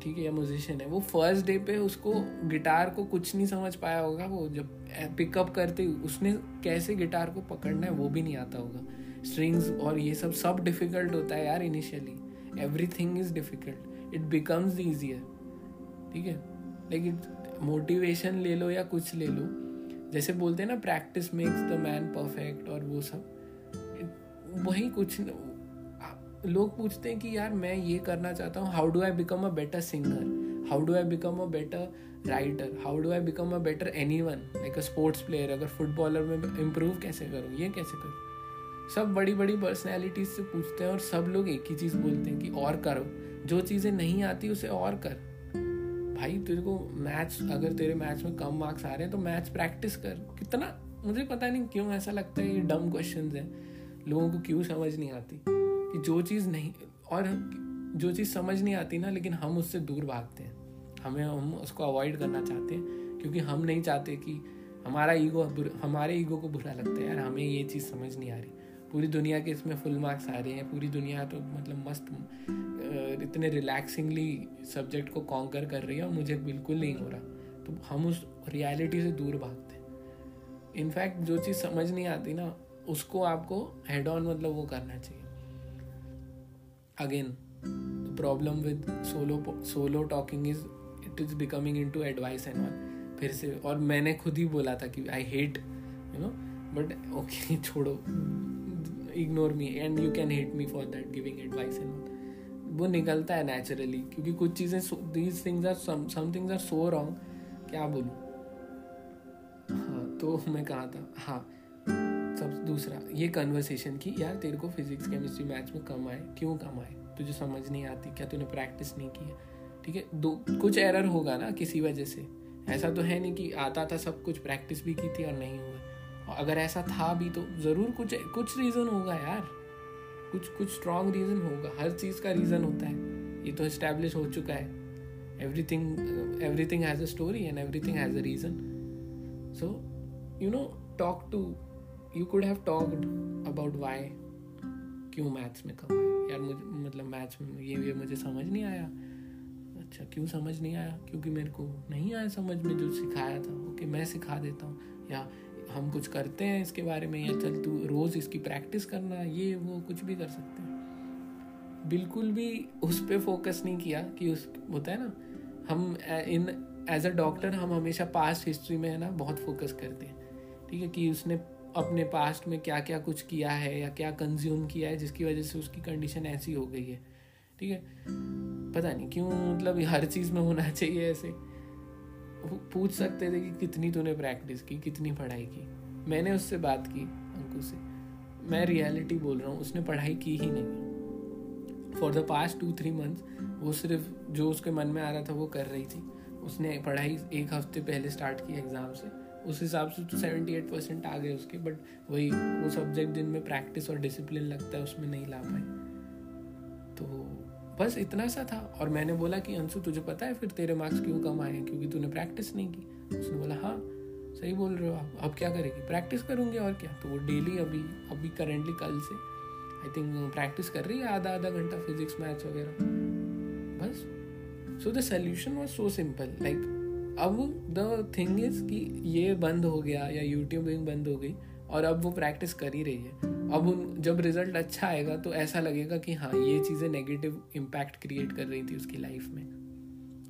ठीक है या म्यूजिशियन है वो फ़र्स्ट डे पे उसको गिटार को कुछ नहीं समझ पाया होगा वो जब पिकअप करते उसने कैसे गिटार को पकड़ना है वो भी नहीं आता होगा। स्ट्रिंग्स और ये सब सब डिफ़िकल्ट होता है यार initially everything is difficult it becomes easier ठीक है? लेकिन मोटिवेशन ले लो या कुछ ले लो। जैसे बोलते हैं ना practice makes the man perfect और वो सब। वही कुछ लोग पूछते हैं कि यार मैं ये करना चाहता हूँ how do I become a better singer how do I become a better writer how do I become a better any one like a sports player अगर फुटबॉलर में इम्प्रूव कैसे करूँ? ये कैसे करूँ? सब बड़ी बड़ी पर्सनैलिटीज से पूछते हैं और सब लोग एक ही चीज़ बोलते हैं कि और करो। जो चीज़ें नहीं आती उसे और कर। भाई, तेरे को मैथ्स अगर तेरे मैथ्स में कम मार्क्स आ रहे हैं तो मैथ्स प्रैक्टिस कर। कितना, मुझे पता नहीं क्यों ऐसा लगता है, ये डम क्वेश्चन हैं। लोगों को क्यों समझ नहीं आती कि जो चीज़ नहीं, और जो चीज़ समझ नहीं आती ना, लेकिन हम उससे दूर भागते हैं। हमें, हम उसको अवॉइड करना चाहते हैं, क्योंकि हम नहीं चाहते कि हमारा ईगो हमारे ईगो को बुरा लगता है। यार, हमें ये चीज़ समझ नहीं आ रही। पूरी दुनिया के इसमें फुल मार्क्स आ रहे हैं। पूरी दुनिया तो मतलब मस्त इतने रिलैक्सिंगली सब्जेक्ट को कॉन्कर कर रही है और मुझे बिल्कुल नहीं हो रहा। तो हम उस रियलिटी से दूर भागते हैं। इनफैक्ट जो चीज़ समझ नहीं आती ना, उसको आपको हेड ऑन मतलब वो करना चाहिए। Again problem with solo solo talking is it is becoming into advice and all फिर से, और मैंने खुद ही बोला था कि I hate you know but okay छोड़ो। Ignore me and you can hate me for that giving advice and वो निकलता है नेचुरली क्योंकि कुछ चीज़ें these things are some things are so wrong क्या बोलूँ? हाँ तो (laughs) मैं कहा था हाँ सब दूसरा, ये कन्वर्सेशन की, यार तेरे को फिजिक्स केमिस्ट्री मैथ्स में कम आए, क्यों कम आए? तुझे समझ नहीं आती, क्या तूने प्रैक्टिस नहीं की है ठीक है, दो, कुछ एरर होगा ना किसी वजह से। ऐसा तो है नहीं कि आता था सब कुछ प्रैक्टिस भी की थी और नहीं हुआ। अगर ऐसा था भी तो ज़रूर कुछ कुछ रीज़न होगा यार। कुछ कुछ स्ट्रॉन्ग रीज़न होगा। हर चीज़ का रीज़न होता है। ये तो इस्टेब्लिश हो चुका है। Everything everything has a story and everything has a reason so you know talk to you could have talked about why क्यों मैथ्स में कम आए यार मुझे मतलब मैथ्स में ये ये मुझे समझ नहीं आया। अच्छा क्यों समझ नहीं आया? क्योंकि मेरे को नहीं आया समझ में जो सिखाया था। ओके okay, मैं सिखा देता हूँ। या हम कुछ करते हैं इसके बारे में, या चल तू रोज़ इसकी प्रैक्टिस करना, ये, वो, कुछ भी कर सकते हैं। बिल्कुल भी उस पर फोकस नहीं किया कि उस, होता है ना, हम इन एज अ डॉक्टर हम हमेशा पास्ट हिस्ट्री में, है ना, बहुत फोकस करते हैं। ठीक है, कि उसने अपने पास्ट में क्या क्या कुछ किया है, या क्या कंज्यूम किया है, जिसकी वजह से उसकी कंडीशन ऐसी हो गई है। ठीक है? पता नहीं क्यों मतलब हर चीज़ में होना चाहिए ऐसे। पूछ सकते थे कि कितनी तूने प्रैक्टिस की कितनी पढ़ाई की। मैंने उससे बात की अंकु से। मैं रियलिटी बोल रहा हूँ उसने पढ़ाई की ही नहीं। For the past two three months वो सिर्फ़ जो उसके मन में आ रहा था वो कर रही थी। उसने पढ़ाई एक हफ़्ते पहले स्टार्ट की एग्ज़ाम से। उस हिसाब से तो सेवेंटी एट परसेंट आ गए उसके बट वही वो सब्जेक्ट जिनमें प्रैक्टिस और डिसिप्लिन लगता है उसमें नहीं ला पाए। तो बस इतना सा था। और मैंने बोला कि, अंशु, तुझे पता है फिर तेरे मार्क्स क्यों कम आए हैं? क्योंकि तूने प्रैक्टिस नहीं की। उसने बोला हाँ सही बोल रहे हो आप। अब क्या करेगी? प्रैक्टिस करूँगी और क्या? तो वो डेली अभी अभी करेंटली कल से आई थिंक प्रैक्टिस कर रही है आधा आधा घंटा फिजिक्स मैथ्स वगैरह। बस। So the solution was so simple like अब द थिंग इज़ कि ये बंद हो गया या यूट्यूबिंग बंद हो गई और अब वो प्रैक्टिस कर ही रही है। अब उन, जब रिज़ल्ट अच्छा आएगा तो ऐसा लगेगा कि हाँ ये चीज़ें नेगेटिव इम्पैक्ट क्रिएट कर रही थी उसकी लाइफ में।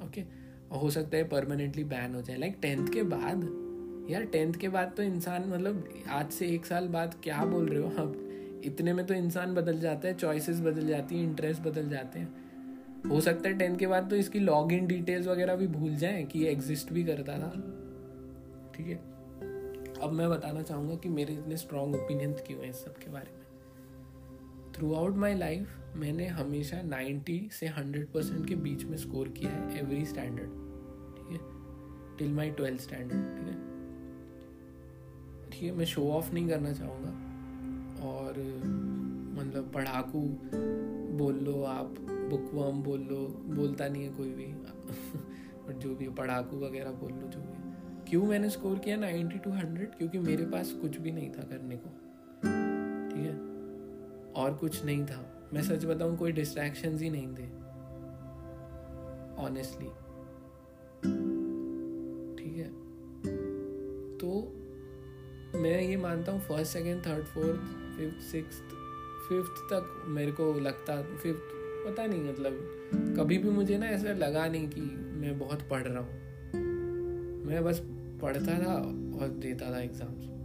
ओके और हो सकता है परमानेंटली बैन हो जाए। लाइक टेंथ के बाद, यार टेंथ के बाद तो इंसान मतलब आज से एक साल बाद क्या बोल रहे हो? अब इतने में तो इंसान बदल जाता है चॉइसेस बदल जाती हैं इंटरेस्ट बदल जाते हैं। हो सकता है टेंथ के बाद तो इसकी लॉग इन डिटेल्स वगैरह भी भूल जाएँ कि ये एग्जिस्ट भी करता था। ठीक है? अब मैं बताना चाहूँगा कि मेरे इतने स्ट्रॉन्ग ओपिनियन क्यों हैं इस सब के बारे में? थ्रू आउट माई लाइफ मैंने हमेशा 90 से 100 परसेंट के बीच में स्कोर किया है एवरी स्टैंडर्ड ठीक है? टिल माई ट्वेल्थ स्टैंडर्ड ठीक है? ठीक है, मैं शो ऑफ़ नहीं करना चाहूँगा। और मतलब पढ़ाकू बोल लो आप बुकवर्म बोल लो, बोलता नहीं है कोई भी। (laughs) बट जो भी पढ़ाकू वगैरह बोल लो, जो भी क्यों मैंने स्कोर किया? नाइन्टी टू हंड्रेड क्योंकि मेरे पास कुछ भी नहीं था करने को। ठीक है? और कुछ नहीं था। मैं सच बताऊँ, कोई डिस्ट्रैक्शन ही नहीं थे। ऑनेस्टली ठीक है? तो मैं ये मानता हूँ first second third fourth fifth six fifth तक मेरे को लगता फिफ्थ पता नहीं मतलब कभी भी मुझे ना ऐसा लगा नहीं कि मैं बहुत पढ़ रहा हूँ। मैं बस पढ़ता था और देता था एग्ज़ाम्स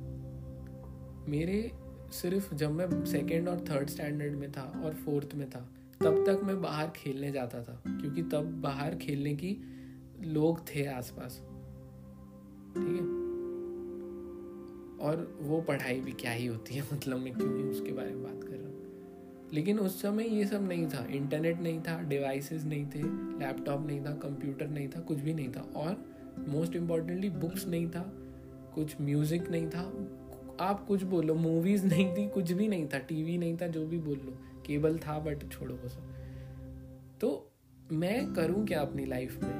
मेरे सिर्फ़ जब मैं सेकेंड और थर्ड स्टैंडर्ड में था और फोर्थ में था, तब तक मैं बाहर खेलने जाता था, क्योंकि तब बाहर खेलने की लोग थे आसपास। ठीक है? और वो पढ़ाई भी क्या ही होती है (laughs) मतलब मैं क्यों ही उसके बारे में बात कर रहा हूँ। लेकिन उस समय ये सब नहीं था इंटरनेट नहीं था डिवाइसेस नहीं थे लैपटॉप नहीं था कंप्यूटर नहीं था, कुछ भी नहीं था। और मोस्ट इम्पॉर्टेंटली बुक्स नहीं था, कुछ म्यूज़िक नहीं था। आप कुछ बोलो मूवीज़ नहीं थी, कुछ भी नहीं था टीवी नहीं था, जो भी बोल लो। केबल था बट छोड़ो वो सब। तो मैं करूँ क्या अपनी लाइफ में?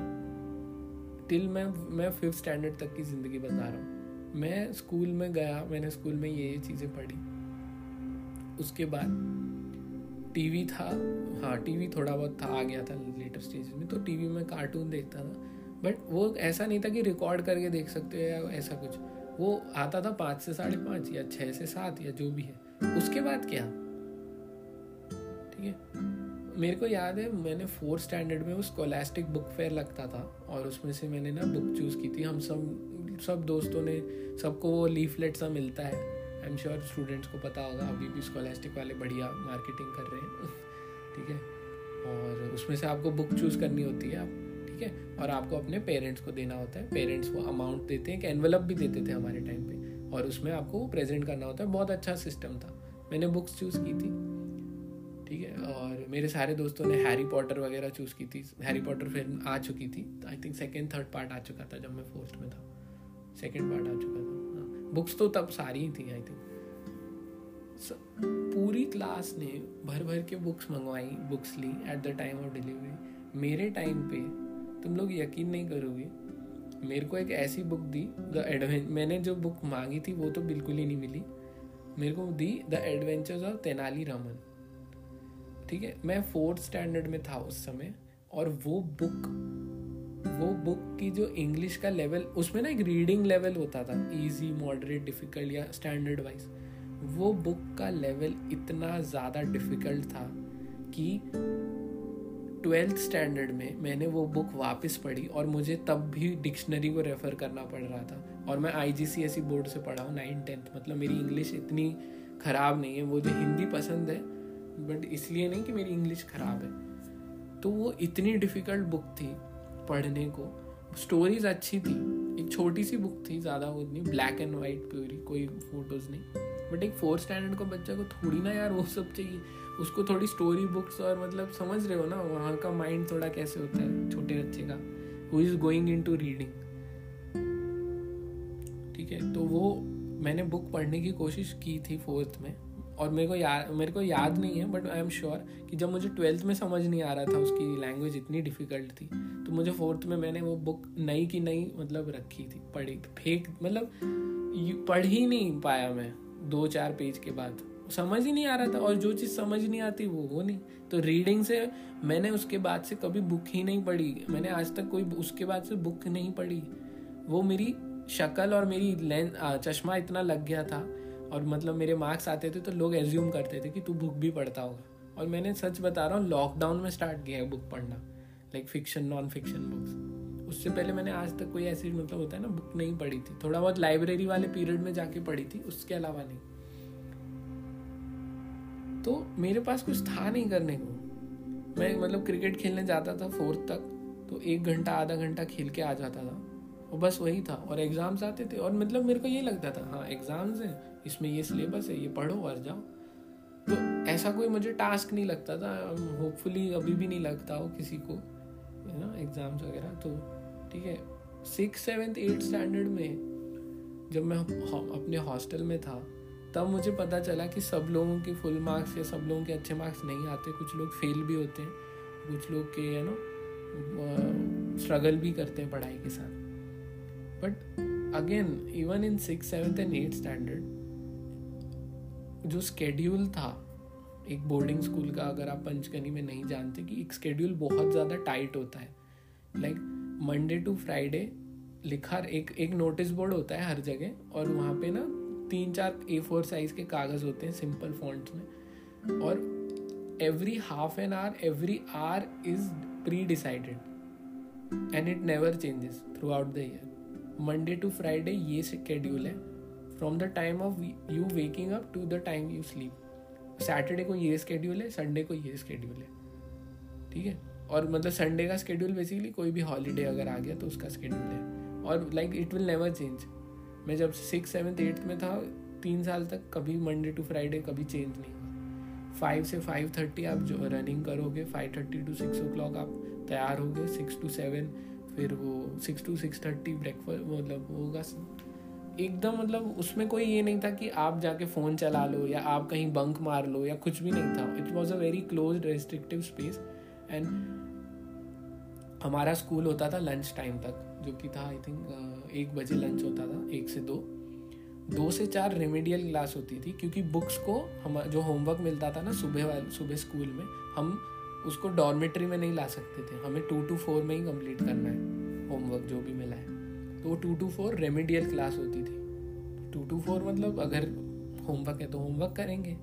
टिल मैं मैं फिफ्थ स्टैंडर्ड तक की ज़िंदगी बता रहा हूँ। मैं स्कूल में गया, मैंने स्कूल में ये ये चीज़ें पढ़ी। उसके बाद टीवी था हाँ टीवी थोड़ा बहुत था, आ गया था लेटर स्टेज में। तो टीवी में कार्टून देखता था। बट वो ऐसा नहीं था कि रिकॉर्ड करके देख सकते हो या ऐसा कुछ। वो आता था पाँच से साढ़े पाँच या छः से सात या जो भी है। उसके बाद क्या? ठीक है? मेरे को याद है, मैंने फोर्थ स्टैंडर्ड में वो स्कॉलास्टिक बुक फेयर लगता था और उसमें से मैंने ना बुक चूज़ की थी। हम सब सब दोस्तों ने, सबको वो लीफलेट सा मिलता है। आई एम श्योर स्टूडेंट्स को पता होगा, अभी भी स्कॉलास्टिक वाले बढ़िया मार्केटिंग कर रहे हैं। (laughs) ठीक है? और उसमें से आपको बुक चूज़ करनी होती है। आप है? और आपको अपने पेरेंट्स को देना होता है। पेरेंट्स वो अमाउंट देते हैं, एक एनवलप भी देते थे हमारे टाइम पे। और उसमें आपको वो प्रेजेंट करना होता है। बहुत अच्छा सिस्टम था। मैंने बुक्स चूज़ की थी। ठीक है? और मेरे सारे दोस्तों ने हैरी पॉटर वगैरह चूज़ की थी। हैरी पॉटर फ़िल्म आ चुकी थी। I think second third part आ चुका था जब मैं फोर्थ में था। सेकेंड पार्ट आ चुका था। हाँ। बुक्स तो तब सारी ही थी आई थिंक पूरी क्लास ने भर भर के बुक्स मंगवाई books Lee at the time of delivery मेरे टाइम पे तुम लोग यकीन नहीं करोगे, मेरे को एक ऐसी बुक दी द एडवें मैंने जो बुक मांगी थी, वो तो बिल्कुल ही नहीं मिली। मेरे को दी the adventures of Tenali Raman. ठीक है, मैं फोर्थ स्टैंडर्ड में था उस समय, और वो बुक वो बुक की जो इंग्लिश का लेवल उसमें ना एक रीडिंग लेवल होता था इजी मॉडरेट डिफ़िकल्ट या स्टैंडर्ड वाइज वो बुक का लेवल इतना ज़्यादा डिफ़िकल्ट था कि ट्वेल्थ स्टैंडर्ड में मैंने वो बुक वापस पढ़ी और मुझे तब भी डिक्शनरी को रेफ़र करना पड़ रहा था। और मैं आई जी सी एस बोर्ड से पढ़ा हूँ नाइन टेंथ मतलब मेरी इंग्लिश इतनी ख़राब नहीं है। मुझे हिंदी पसंद है बट इसलिए नहीं कि मेरी इंग्लिश ख़राब है। तो वो इतनी डिफ़िकल्ट बुक थी पढ़ने को। स्टोरीज अच्छी थी। एक छोटी सी बुक थी, ज़्यादा वो नहीं ब्लैक एंड वाइट प्योरी कोई फ़ोटोज़ नहीं। बट एक फोर्थ स्टैंडर्ड का बच्चा को थोड़ी ना यार वो सब चाहिए। उसको थोड़ी स्टोरी बुक्स और मतलब समझ रहे हो ना, वहाँ का माइंड थोड़ा कैसे होता है, छोटे बच्चे का। Who is going into reading ठीक है तो वो, मैंने बुक पढ़ने की कोशिश की थी फोर्थ में, और मेरे को याद मेरे को याद नहीं है बट आई एम श्योर कि जब मुझे ट्वेल्थ में समझ नहीं आ रहा था उसकी लैंग्वेज इतनी डिफ़िकल्ट थी तो मुझे फोर्थ में मैंने वो बुक नई की नई मतलब रखी थी, पढ़ी, फेंक मतलब पढ़ ही नहीं पाया मैं, दो चार पेज के बाद। समझ ही नहीं आ रहा था और जो चीज़ समझ नहीं आती वो वो नहीं। तो रीडिंग से मैंने उसके बाद से कभी बुक ही नहीं पढ़ी। मैंने आज तक कोई उसके बाद से बुक नहीं पढ़ी। वो मेरी शक्ल और मेरी लेंस चश्मा इतना लग गया था और मतलब मेरे मार्क्स आते थे तो लोग एज्यूम करते थे कि तू बुक भी पढ़ता होगा। और मैंने सच बता रहा हूँ लॉकडाउन में स्टार्ट किया है बुक पढ़ना। Like fiction non fiction books उससे पहले मैंने आज तक कोई ऐसी मतलब होता है ना बुक नहीं पढ़ी थी। थोड़ा बहुत लाइब्रेरी वाले पीरियड में जाके पढ़ी थी, उसके अलावा नहीं। तो मेरे पास कुछ था नहीं करने को। मैं मतलब क्रिकेट खेलने जाता था फोर्थ तक तो एक घंटा, आधा घंटा खेल के आ जाता था। और बस वही था। और एग्ज़ाम्स आते थे, और मतलब मेरे को ये लगता था हाँ एग्ज़ाम्स हैं, इसमें ये सिलेबस है, ये पढ़ो और जाओ। तो ऐसा कोई मुझे टास्क नहीं लगता था होपफुली अभी भी नहीं लगता हो किसी को, है ना एग्ज़ाम्स वगैरह। तो ठीक है सिक्स सेवेंथ एट्थ स्टैंडर्ड में जब मैं अपने हॉस्टल में था तब मुझे पता चला कि सब लोगों के फुल मार्क्स या सब लोगों के अच्छे मार्क्स नहीं आते। कुछ लोग फेल भी होते हैं। कुछ लोग के यू नो स्ट्रगल भी करते हैं पढ़ाई के साथ। But again even in six seventh and eight standard जो स्केड्यूल था, एक बोर्डिंग स्कूल का, अगर आप पंचकनी में नहीं जानते, कि एक स्केड्यूल बहुत ज़्यादा टाइट होता है। लाइक मंडे टू फ्राइडे लिखा, एक एक नोटिस बोर्ड होता है हर जगह, और वहाँ पे ना तीन चार ए फोर साइज़ के कागज़ होते हैं सिंपल फॉन्ट्स में। और every half an hour every hour is pre decided and it never changes throughout the year Monday to Friday ये शेड्यूल है। From the time of you waking up to the time you sleep Saturday को ये schedule है Sunday को ये schedule है। ठीक है? और मतलब संडे का स्केड्यूल बेसिकली कोई भी हॉलीडे अगर आ गया तो उसका स्केड्यूल है। और like it will never change मैं जब सिक्स सेवन्थ एट्थ में था, तीन साल तक कभी मंडे टू फ्राइडे कभी चेंज नहीं हुआ। फाइव से फाइव थर्टी आप जो रनिंग करोगे five thirty to six o'clock आप तैयार होगे सिक्स टू सेवन फिर वो six to six thirty breakfast मतलब होगा। एकदम मतलब उसमें कोई ये नहीं था कि आप जाके फ़ोन चला लो या आप कहीं बंक मार लो या कुछ भी नहीं था। It was a very close restrictive space and हमारा स्कूल होता था लंच टाइम तक, जो कि था आई थिंक एक बजे लंच होता था, एक से दो। दो से चार रेमेडियल क्लास होती थी, क्योंकि बुक्स को हम, जो होमवर्क मिलता था ना, सुबह सुबह स्कूल में, हम उसको डॉर्मेट्री में नहीं ला सकते थे। हमें टू टू फोर में ही कंप्लीट करना है होमवर्क जो भी मिला है। तो two two four remedial class होती थी। टू टू फोर मतलब अगर होमवर्क है तो होमवर्क करेंगे।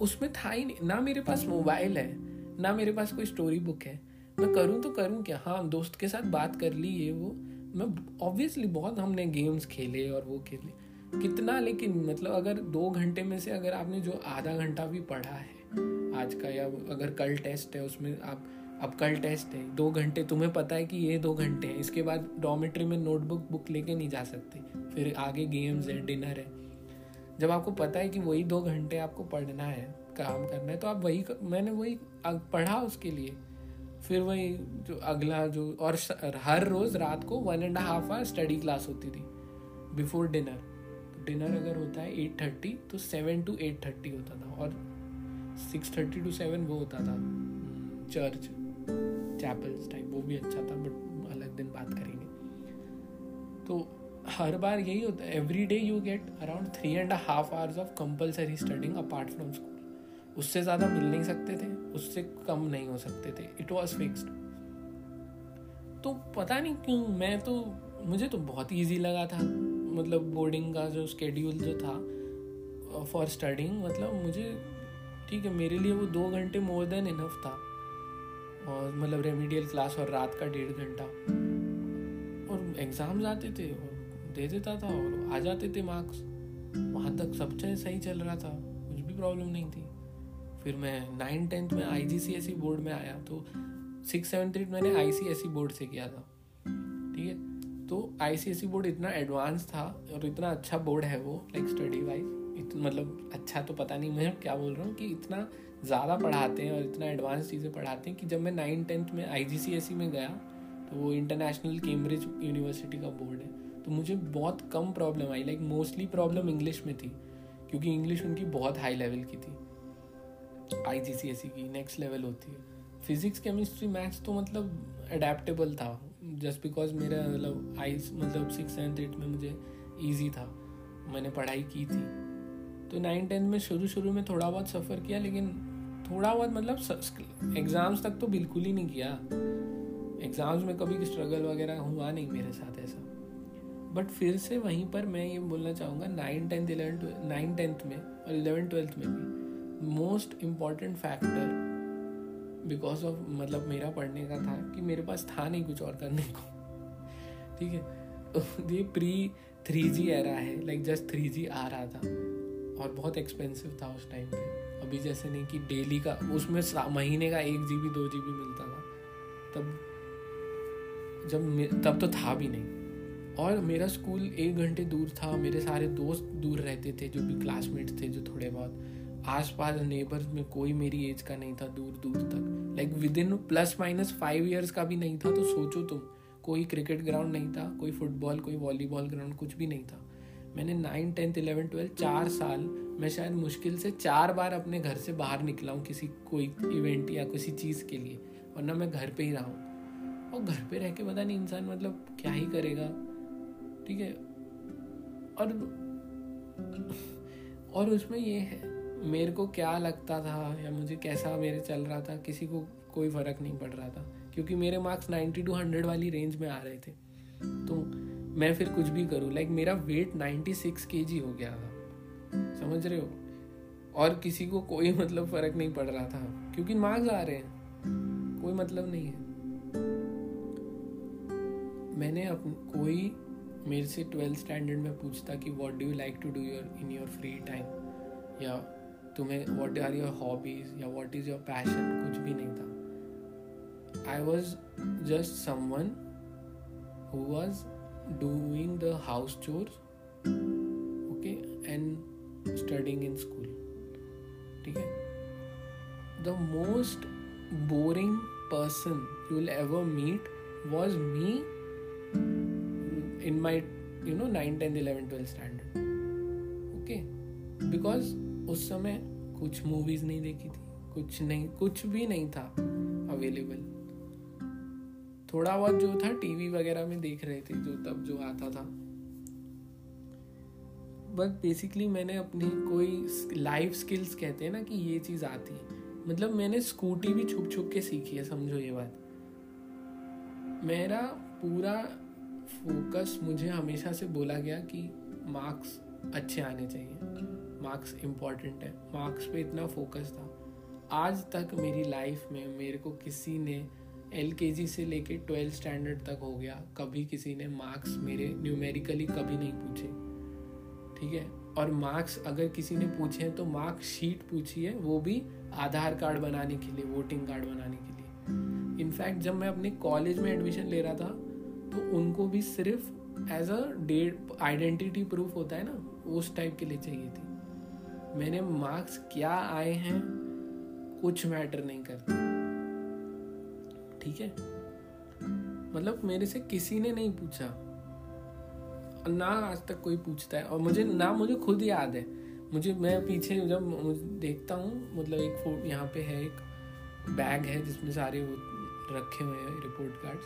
उसमें था ही नहीं, ना मेरे पास मोबाइल है, ना मेरे पास कोई स्टोरी बुक है। मैं करूँ तो करूँ क्या? हाँ दोस्त के साथ बात कर ली ये वो। मैं ऑब्वियसली बहुत हमने गेम्स खेले और वो खेले। कितना लेकिन मतलब अगर दो घंटे में से अगर आपने जो आधा घंटा भी पढ़ा है आज का या अगर कल टेस्ट है, उसमें आप, अब कल टेस्ट है, दो घंटे तुम्हें पता है कि ये दो घंटे हैं। इसके बाद डॉमेट्री में नोटबुक बुक लेके नहीं जा सकते। फिर आगे गेम्स है डिनर है। जब आपको पता है कि वही दो घंटे आपको पढ़ना है, काम करना है तो आप वही मैंने वही पढ़ा उसके लिए। फिर वही जो अगला जो, और हर रोज रात को one and half hour study class होती थी बिफोर डिनर डिनर अगर होता है एट थर्टी तो सेवन टू एट थर्टी होता था, और सिक्स थर्टी टू सेवन वो होता था चर्च चैपल्स टाइप वो भी अच्छा था बट अलग दिन बात करेंगे। तो हर बार यही होता है every day you get around three and half hours of compulsory studying apart from school उससे ज़्यादा मिल नहीं सकते थे, उससे कम नहीं हो सकते थे। इट वॉज़ फिक्स्ड तो पता नहीं क्यों, मैं तो मुझे तो बहुत ईजी लगा था। मतलब बोर्डिंग का जो स्केड्यूल जो था फॉर स्टडिंग मतलब मुझे, ठीक है, मेरे लिए वो दो घंटे मोर देन इनफ था। और मतलब रेमिडियल क्लास और रात का डेढ़ घंटा। और एग्ज़ाम्स आते थे, और दे देता था, और आ जाते थे मार्क्स वहाँ तक सब सही चल रहा था, कुछ भी प्रॉब्लम नहीं थी। फिर मैं नाइन टेंथ में आई जी सी एस ई बोर्ड में आया तो सिक्स सेवन एट मैंने आई सी एस ई बोर्ड से किया था, ठीक है? तो I C S E board इतना एडवांस था और इतना अच्छा बोर्ड है वो लाइक स्टडी वाइज मतलब अच्छा तो पता नहीं मैं क्या बोल रहा हूँ कि इतना ज़्यादा पढ़ाते हैं और इतना एडवांस चीज़ें पढ़ाते हैं कि जब मैं नाइन टेंथ में आई जी सी एस ई में गया तो वो इंटरनेशनल कैम्ब्रिज यूनिवर्सिटी का बोर्ड है तो मुझे बहुत कम प्रॉब्लम आई लाइक मोस्टली प्रॉब्लम इंग्लिश में थी, क्योंकि इंग्लिश उनकी बहुत हाई लेवल की थी। आई सी ई की नेक्स्ट लेवल होती है। फिजिक्स केमिस्ट्री मैथ्स तो मतलब अडेप्टेबल था। जस्ट बिकॉज़ मेरा मतलब आई मतलब सिक्स सेवन्थ एट में मुझे ईजी था। मैंने पढ़ाई की थी। तो नाइन टेंथ में शुरू शुरू में थोड़ा बहुत सफ़र किया, लेकिन थोड़ा बहुत मतलब एग्ज़ाम्स तक तो बिल्कुल ही नहीं किया। एग्ज़ाम्स में कभी स्ट्रगल वगैरह हुआ नहीं मेरे साथ ऐसा। बट फिर से वहीं पर मैं ये बोलना चाहूँगा nine tenth eleven nine tenth में और इलेवन ट्वेल्थ में भी। Most important factor because of मतलब मेरा पढ़ने का था कि मेरे पास था नहीं कुछ और करने को। ठीक है? (laughs) ये प्री थ्री जी एरा है लाइक जस्ट थ्री जी आ रहा था और बहुत एक्सपेंसिव था उस टाइम पे। अभी जैसे नहीं कि डेली का, उसमें महीने का एक जी बी दो जी बी मिलता था। तब, जब तब तो था भी नहीं। और मेरा स्कूल एक घंटे दूर था, मेरे सारे दोस्त दूर रहते थे जो भी क्लासमेट्स थे, जो थोड़े बहुत आसपास नेबर्स में कोई मेरी एज का नहीं था, दूर दूर तक। Like within plus minus five years का भी नहीं था तो सोचो तुम। कोई क्रिकेट ग्राउंड नहीं था, कोई फुटबॉल कोई वॉलीबॉल ग्राउंड कुछ भी नहीं था। मैंने नाइन टेंथ इलेवन ट्वेल्थ चार साल, मैं शायद मुश्किल से चार बार अपने घर से बाहर निकला हूँ किसी, कोई इवेंट या किसी चीज़ के लिए, वरना मैं घर पे ही रहा हूँ। और घर पे रह के पता नहीं इंसान मतलब क्या ही करेगा, ठीक है? और और उसमें ये है मेरे को क्या लगता था या मुझे कैसा मेरे चल रहा था, किसी को कोई फ़र्क नहीं पड़ रहा था। क्योंकि मेरे मार्क्स 90 टू 100 वाली रेंज में आ रहे थे। तो मैं फिर कुछ भी करूँ लाइक मेरा वेट 96 सिक्स के जी हो गया था। समझ रहे हो? और किसी को कोई मतलब फ़र्क नहीं पड़ रहा था। क्योंकि मार्क्स आ रहे हैं। कोई मतलब नहीं है। मैंने अप, कोई मेरे से ट्वेल्थ स्टैंडर्ड में पूछता कि what do you like to do your in your free time या तुम्हें वॉट आर योर हॉबीज या व्हाट इज़ योर पैशन कुछ भी नहीं था। I was just someone who was doing the house chores okay and studying in school ठीक है? The most boring person you will ever meet was me in my you know nine tenth eleven twelfth standard okay because उस समय कुछ movies नहीं देखी थी, कुछ नहीं, कुछ भी नहीं था अवेलेबल थोड़ा बहुत जो था टीवी वगैरह में देख रहे थे, जो तब जो आता था। बट बेसिकली मैंने अपनी कोई लाइफ स्किल्स कहते हैं ना कि ये चीज़ आती है। मतलब मैंने स्कूटी भी छुप छुप के सीखी है, समझो ये बात। मेरा पूरा फोकस मुझे हमेशा से बोला गया कि मार्क्स अच्छे आने चाहिए। मार्क्स इंपॉर्टेंट है। मार्क्स पे इतना फोकस था। आज तक मेरी लाइफ में मेरे को किसी ने एल के जी से लेके ट्वेल्थ स्टैंडर्ड तक हो गया। कभी किसी ने मार्क्स मेरे न्यूमेरिकली कभी नहीं पूछे। ठीक है? और मार्क्स अगर किसी ने पूछे हैं तो मार्क्स शीट पूछी है वो भी आधार कार्ड बनाने के लिए वोटिंग कार्ड बनाने के लिए। इनफैक्ट जब मैं अपने कॉलेज में एडमिशन ले रहा था तो उनको भी सिर्फ़ as a date identity proof होता है ना, उस टाइप के लिए चाहिए थी। मैंने मार्क्स क्या आए हैं, कुछ मैटर नहीं करते। ठीक है? मतलब मेरे से किसी ने नहीं पूछा। और ना आज तक कोई पूछता है। और मुझे, ना मुझे खुद याद है। मुझे, मैं पीछे जब देखता हूँ मतलब एक फ़ोटो यहाँ पे है एक बैग है जिसमें सारे वो रखे हुए हैं रिपोर्ट कार्ड्स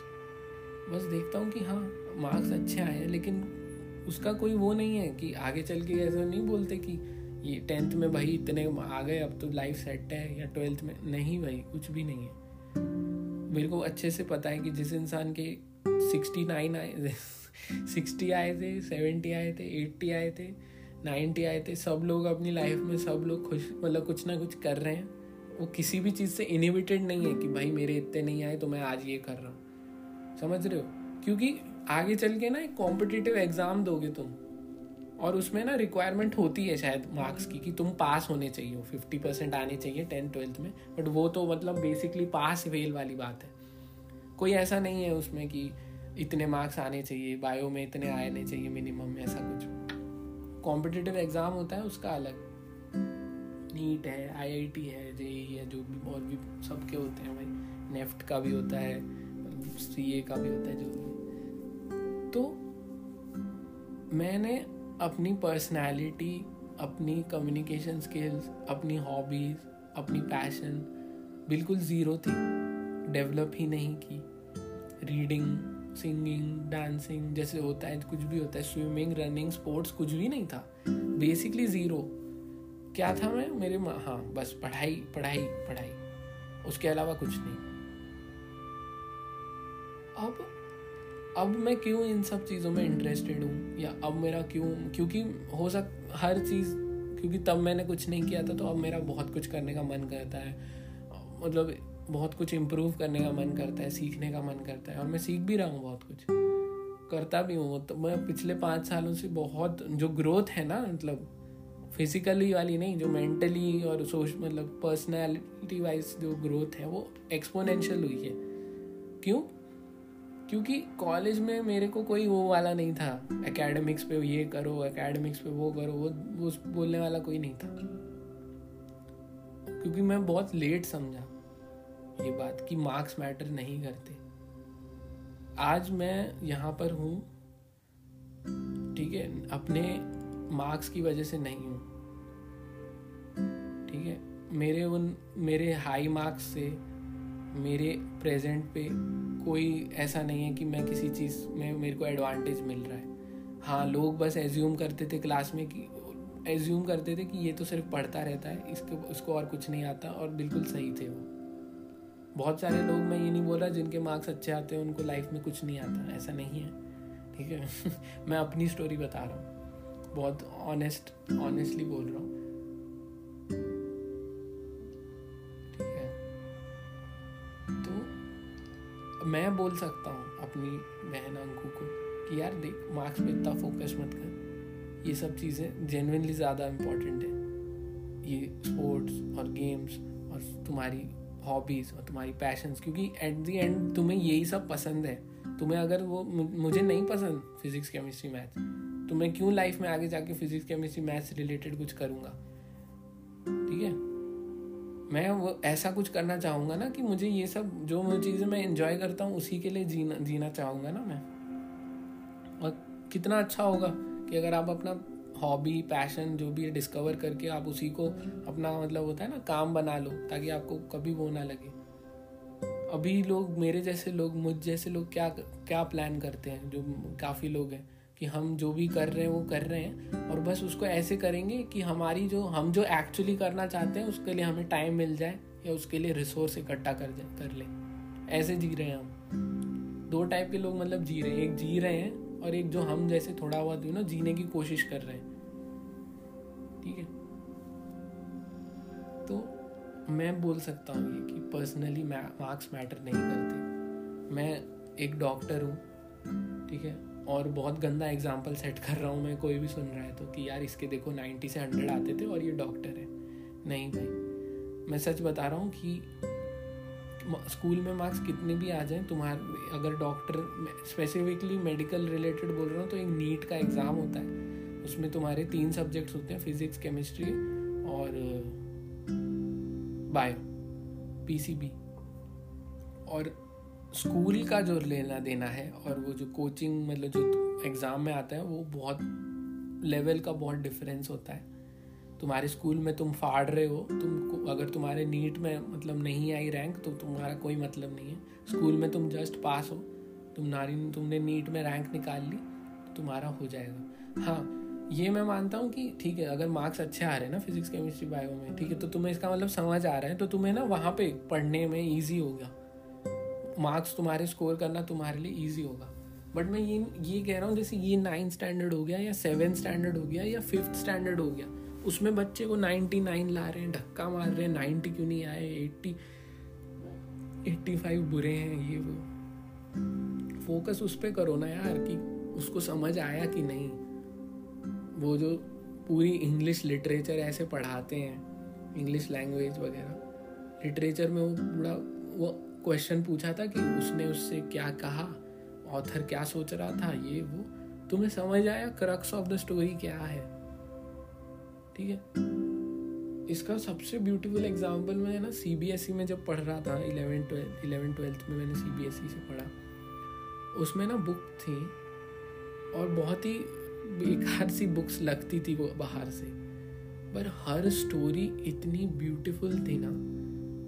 बस देखता हूँ कि हाँ मार्क्स अच्छे आए हैं, लेकिन उसका कोई वो नहीं है कि आगे चल के ऐसा नहीं बोलते कि ये टेंथ में भाई इतने आ गए, अब तो लाइफ सेट है या ट्वेल्थ में। नहीं भाई, कुछ भी नहीं है। मेरे को अच्छे से पता है कि जिस इंसान के सिक्सटी नाइन आए सिक्सटी आए थे सेवेंटी आए थे एट्टी आए थे नाइन्टी आए थे, सब लोग अपनी लाइफ में, सब लोग खुश मतलब कुछ ना कुछ कर रहे हैं। वो किसी भी चीज़ से इनिविटेड नहीं है कि भाई मेरे इतने नहीं आए तो मैं आज ये कर रहा हूँ। समझ रहे हो? क्योंकि आगे चल के ना एक कॉम्पिटिटिव एग्ज़ाम दोगे तुम। और उसमें ना रिक्वायरमेंट होती है शायद मार्क्स की, कि तुम पास होने चाहिए हो। फिफ्टी परसेंट आने चाहिए टेंथ ट्वेल्थ में। बट वो तो मतलब बेसिकली पास फेल वाली बात है। कोई ऐसा नहीं है उसमें कि इतने मार्क्स आने चाहिए बायो में इतने आने चाहिए मिनिमम ऐसा कुछ। कॉम्पिटिटिव एग्ज़ाम होता है उसका अलग। नीट है आईआईटी है जेई है, जो भी, और भी सबके होते हैं भाई। नेफ्ट का भी होता है सी ए का भी होता है, जो भी। तो मैंने अपनी पर्सनैलिटी अपनी कम्युनिकेशन स्किल्स अपनी हॉबीज़ अपनी पैशन बिल्कुल ज़ीरो थी। डेवलप ही नहीं की। रीडिंग सिंगिंग डांसिंग जैसे होता है, कुछ भी होता है स्विमिंग रनिंग स्पोर्ट्स कुछ भी नहीं था। बेसिकली ज़ीरो क्या था मैं? मेरे हाँ बस पढ़ाई पढ़ाई पढ़ाई। उसके अलावा कुछ नहीं। अब अब मैं क्यों इन सब चीज़ों में इंटरेस्टेड हूँ? या अब मेरा क्यों क्योंकि हो सक हर चीज़ क्योंकि तब मैंने कुछ नहीं किया था तो अब मेरा बहुत कुछ करने का मन करता है। मतलब बहुत कुछ इम्प्रूव करने का मन करता है सीखने का मन करता है और मैं सीख भी रहा हूँ बहुत कुछ। करता भी हूँ तो मैं पिछले पाँच सालों से बहुत जो ग्रोथ है ना मतलब फिजिकली वाली नहीं जो मेंटली और सोच मतलब पर्सनैलिटी वाइज जो ग्रोथ है वो एक्सपोनेंशियल हुई है। क्यों? क्योंकि कॉलेज में मेरे को कोई वो वाला नहीं था। एकेडमिक्स पे ये करो एकेडमिक्स पे वो करो, वो वो बोलने वाला कोई नहीं था। क्योंकि मैं बहुत लेट समझा ये बात कि मार्क्स मैटर नहीं करते। आज मैं यहाँ पर हूँ, ठीक है, अपने मार्क्स की वजह से नहीं हूँ। ठीक है, मेरे उन, मेरे हाई मार्क्स से मेरे प्रेजेंट पे कोई ऐसा नहीं है कि मैं किसी चीज़ में मेरे को एडवांटेज मिल रहा है। हाँ लोग बस एज्यूम करते थे क्लास में कि एज्यूम करते थे कि ये तो सिर्फ़ पढ़ता रहता है, इसको, उसको और कुछ नहीं आता और बिल्कुल सही थे वो। बहुत सारे लोग मैं ये नहीं बोल रहा जिनके मार्क्स अच्छे आते हैं, उनको लाइफ में कुछ नहीं आता, ऐसा नहीं है, ठीक है? (laughs) मैं अपनी स्टोरी बता रहा हूँ। बहुत ऑनेस्ट ऑनेस्टली बोल रहा हूँ। मैं बोल सकता हूँ अपनी बहन अंकु को कि यार देख मार्क्स पे इतना फोकस मत कर। ये सब चीज़ें जेनविनली ज़्यादा इम्पोर्टेंट है। ये स्पोर्ट्स और गेम्स और तुम्हारी हॉबीज़ और तुम्हारी पैशंस क्योंकि एट दी एंड तुम्हें यही सब पसंद है। तुम्हें अगर वो मुझे नहीं पसंद फिजिक्स केमिस्ट्री मैथ्स तो मैं क्यों लाइफ में आगे जाके फिजिक्स केमिस्ट्री मैथ्स रिलेटेड कुछ करूँगा? ठीक है? मैं वो ऐसा कुछ करना चाहूँगा ना कि मुझे ये सब, जो चीज़ें मैं इंजॉय करता हूँ, उसी के लिए जीना जीना चाहूँगा ना मैं। और कितना अच्छा होगा कि अगर आप अपना हॉबी पैशन जो भी है डिस्कवर करके आप उसी को अपना मतलब होता है ना, काम बना लो, ताकि आपको कभी वो ना लगे। अभी लोग, मेरे जैसे लोग, मुझ जैसे लोग क्या क्या प्लान करते हैं, जो काफ़ी लोग हैं। कि हम जो भी कर रहे हैं, वो कर रहे हैं और बस उसको ऐसे करेंगे कि हमारी जो, हम जो एक्चुअली करना चाहते हैं, उसके लिए हमें टाइम मिल जाए या उसके लिए रिसोर्स इकट्ठा कर जाए कर ले। ऐसे जी रहे हैं हम। दो टाइप के लोग मतलब जी रहे हैं। एक जी रहे हैं और एक जो हम जैसे थोड़ा बहुत यू ना, जीने की कोशिश कर रहे हैं। ठीक है? तो मैं बोल सकता हूँ ये कि पर्सनली मार्क्स मैटर नहीं करते। मैं एक डॉक्टर हूँ। ठीक है? और बहुत गंदा एग्ज़ाम्पल सेट कर रहा हूँ मैं, कोई भी सुन रहा है तो कि यार इसके देखो नाइन्टी से हंड्रेड आते थे और ये डॉक्टर है। नहीं भाई। मैं सच बता रहा हूँ कि स्कूल में मार्क्स कितने भी आ जाएँ, तुम्हारे, अगर डॉक्टर स्पेसिफिकली मेडिकल रिलेटेड बोल रहा हूँ तो एक नीट का एग्ज़ाम होता है। उसमें तुम्हारे तीन सब्जेक्ट्स होते हैं फिजिक्स केमिस्ट्री और बायो पीसीबी और स्कूल का जो लेना देना है और वो जो कोचिंग मतलब जो एग्ज़ाम में आता है, वो बहुत लेवल का बहुत डिफरेंस होता है। तुम्हारे स्कूल में तुम फाड़ रहे हो तुम अगर तुम्हारे नीट में मतलब नहीं आई रैंक तो तुम्हारा कोई मतलब नहीं है। स्कूल में तुम जस्ट पास हो, तुम नारी, तुमने नीट में रैंक निकाल ली तो तुम्हारा हो जाएगा। हाँ ये मैं मानता हूँ कि ठीक है, अगर मार्क्स अच्छे आ रहे हैं ना फिजिक्स केमिस्ट्री बायो में, ठीक है तो तुम्हें इसका मतलब समझ आ रहा है तो तुम्हें ना वहाँ पे पढ़ने में ईजी होगा मार्क्स तुम्हारे स्कोर करना तुम्हारे लिए ईजी होगा। बट मैं ये ये कह रहा हूँ, जैसे ये नाइन्थ स्टैंडर्ड हो गया या सेवन स्टैंडर्ड हो गया या फिफ्थ स्टैंडर्ड हो गया, उसमें बच्चे को नाइन्टी नाइन ला रहे हैं, धक्का मार रहे हैं नाइन्टी क्यों नहीं आए एट्टी एट्टी फाइव बुरे हैं, ये वो। फोकस उस पर करो ना यार कि उसको समझ आया कि नहीं। वो जो पूरी इंग्लिश लिटरेचर ऐसे पढ़ाते हैं इंग्लिश लैंग्वेज वगैरह लिटरेचर में वो पूरा, वो क्वेश्चन पूछा था कि उसने उससे क्या कहा? ऑथर क्या सोच रहा था? ये, वो। तुम्हें समझ आया क्रक्स ऑफ़ द स्टोरी क्या है? ठीक है? इसका सबसे ब्यूटीफुल एग्ज़ाम्पल मैं ना सी बी एस ई में जब पढ़ रहा था इलेवन ट्वेल्थ इलेवन ट्वेल्थ में मैंने सी बी एस ई से पढ़ा। उसमें ना बुक थी और बहुत ही बेकार सी बुक्स लगती थी वो बाहर से। पर हर स्टोरी इतनी ब्यूटीफुल थी ना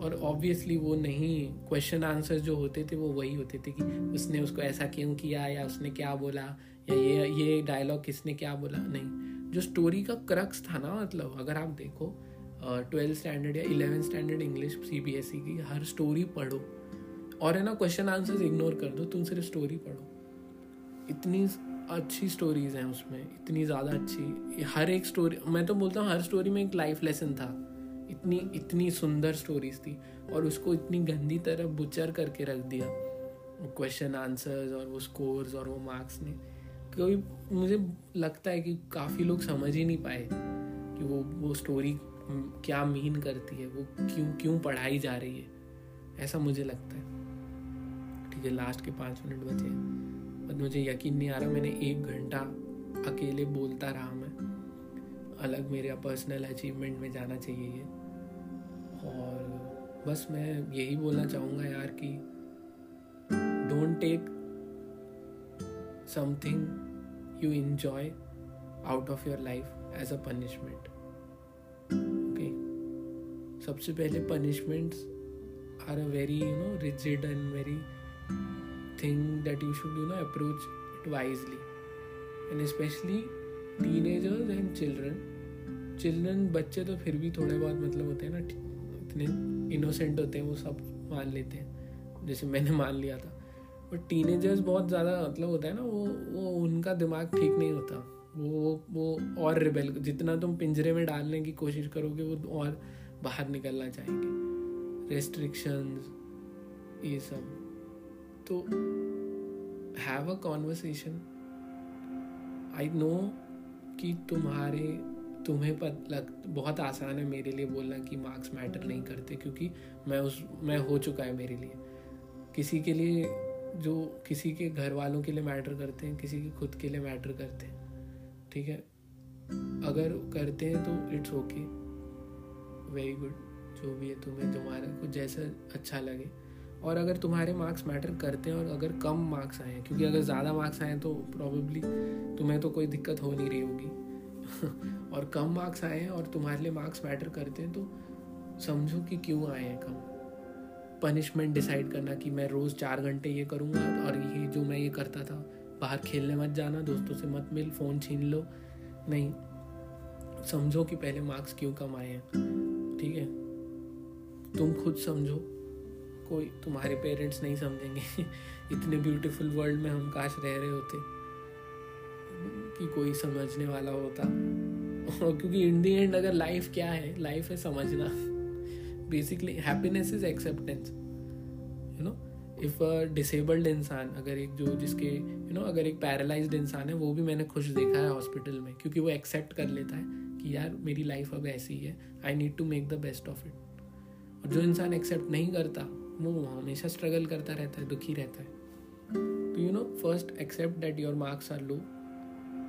और ऑब्वियसली वो नहीं क्वेश्चन आंसर जो होते थे वो वही होते थे कि उसने उसको ऐसा क्यों किया या उसने क्या बोला या ये ये डायलॉग किसने क्या बोला? नहीं। जो स्टोरी का क्रक्स था ना मतलब अगर आप देखो ट्वेल्थ स्टैंडर्ड या eleventh standard English C B S E की हर स्टोरी पढ़ो। और है ना क्वेश्चन आंसर इग्नोर कर दो, तुम सिर्फ़ स्टोरी पढ़ो। इतनी अच्छी स्टोरीज हैं उसमें, इतनी ज़्यादा अच्छी, हर एक स्टोरी मैं तो बोलता हूँ हर स्टोरी में एक लाइफ लेसन था। इतनी इतनी सुंदर स्टोरीज थी और उसको इतनी गंदी तरह बुचर करके रख दिया। क्वेश्चन आंसर्स और वो स्कोर्स और वो मार्क्स ने कोई मुझे लगता है कि काफ़ी लोग समझ ही नहीं पाए कि वो वो स्टोरी क्या मीन करती है, वो क्यों क्यों पढ़ाई जा रही है। ऐसा मुझे लगता है। ठीक है लास्ट के पाँच मिनट बचे बट मुझे यकीन नहीं आ रहा, मैंने एक घंटा अकेले बोलता रहा मैं। अलग मेरा पर्सनल अचीवमेंट में जाना चाहिए ये। और बस मैं यही बोलना चाहूँगा यार कि don't take something you enjoy out of your life as a punishment okay सबसे पहले punishments are a very you know rigid and very think that you should, you know, approach it wisely. And especially teenagers and children. Children बच्चे तो फिर भी थोड़े बहुत मतलब होते हैं ना इतने इनोसेंट होते हैं, वो सब मान लेते हैं। जैसे मैंने मान लिया था। बट टीनेजर्स बहुत ज़्यादा मतलब होता है ना, वो वो उनका दिमाग ठीक नहीं होता। वो वो और रिबेल जितना तुम पिंजरे में डालने की कोशिश करोगे, वो और बाहर निकलना चाहेंगे। रेस्ट्रिक्शंस ये सब। तो have a conversation I know कि तुम्हारे तुम्हें पत लग बहुत आसान है मेरे लिए बोलना कि मार्क्स मैटर नहीं करते, क्योंकि मैं उस मैं हो चुका है मेरे लिए। किसी के लिए जो किसी के घर वालों के लिए मैटर करते हैं, किसी के खुद के लिए मैटर करते हैं, ठीक है? अगर करते हैं तो इट्स ओके वेरी गुड जो भी है तुम्हें, तुम्हारा कुछ जैसा अच्छा लगे। और अगर तुम्हारे मार्क्स मैटर करते हैं और अगर कम मार्क्स आए हैं, क्योंकि अगर ज़्यादा मार्क्स आए तो प्रॉबेबली तुम्हें तो कोई दिक्कत हो नहीं रही होगी। और कम मार्क्स आए हैं और तुम्हारे लिए मार्क्स मैटर करते हैं तो समझो कि क्यों आए हैं कम। पनिशमेंट डिसाइड करना कि मैं रोज़ चार घंटे ये करूँगा और ये जो मैं ये करता था, बाहर खेलने मत जाना, दोस्तों से मत मिल फ़ोन छीन लो। नहीं, समझो कि पहले मार्क्स क्यों कम आए हैं, ठीक है? तुम खुद समझो, कोई तुम्हारे पेरेंट्स नहीं समझेंगे। (laughs) इतने ब्यूटीफुल वर्ल्ड में हम काश रह रहे होते। कि कोई समझने वाला होता। क्योंकि इन दी एंड अगर लाइफ क्या है लाइफ है समझना। Basically happiness is acceptance you know if a disabled इंसान अगर एक जो जिसके यू you नो know, अगर एक पैरालाइज्ड इंसान है वो भी मैंने खुश देखा है हॉस्पिटल में क्योंकि वो एक्सेप्ट कर लेता है कि यार मेरी लाइफ अब ऐसी है I need to make the best of it और जो इंसान एक्सेप्ट नहीं करता वो हमेशा स्ट्रगल करता रहता है दुखी रहता है। तो you know first accept that your marks are low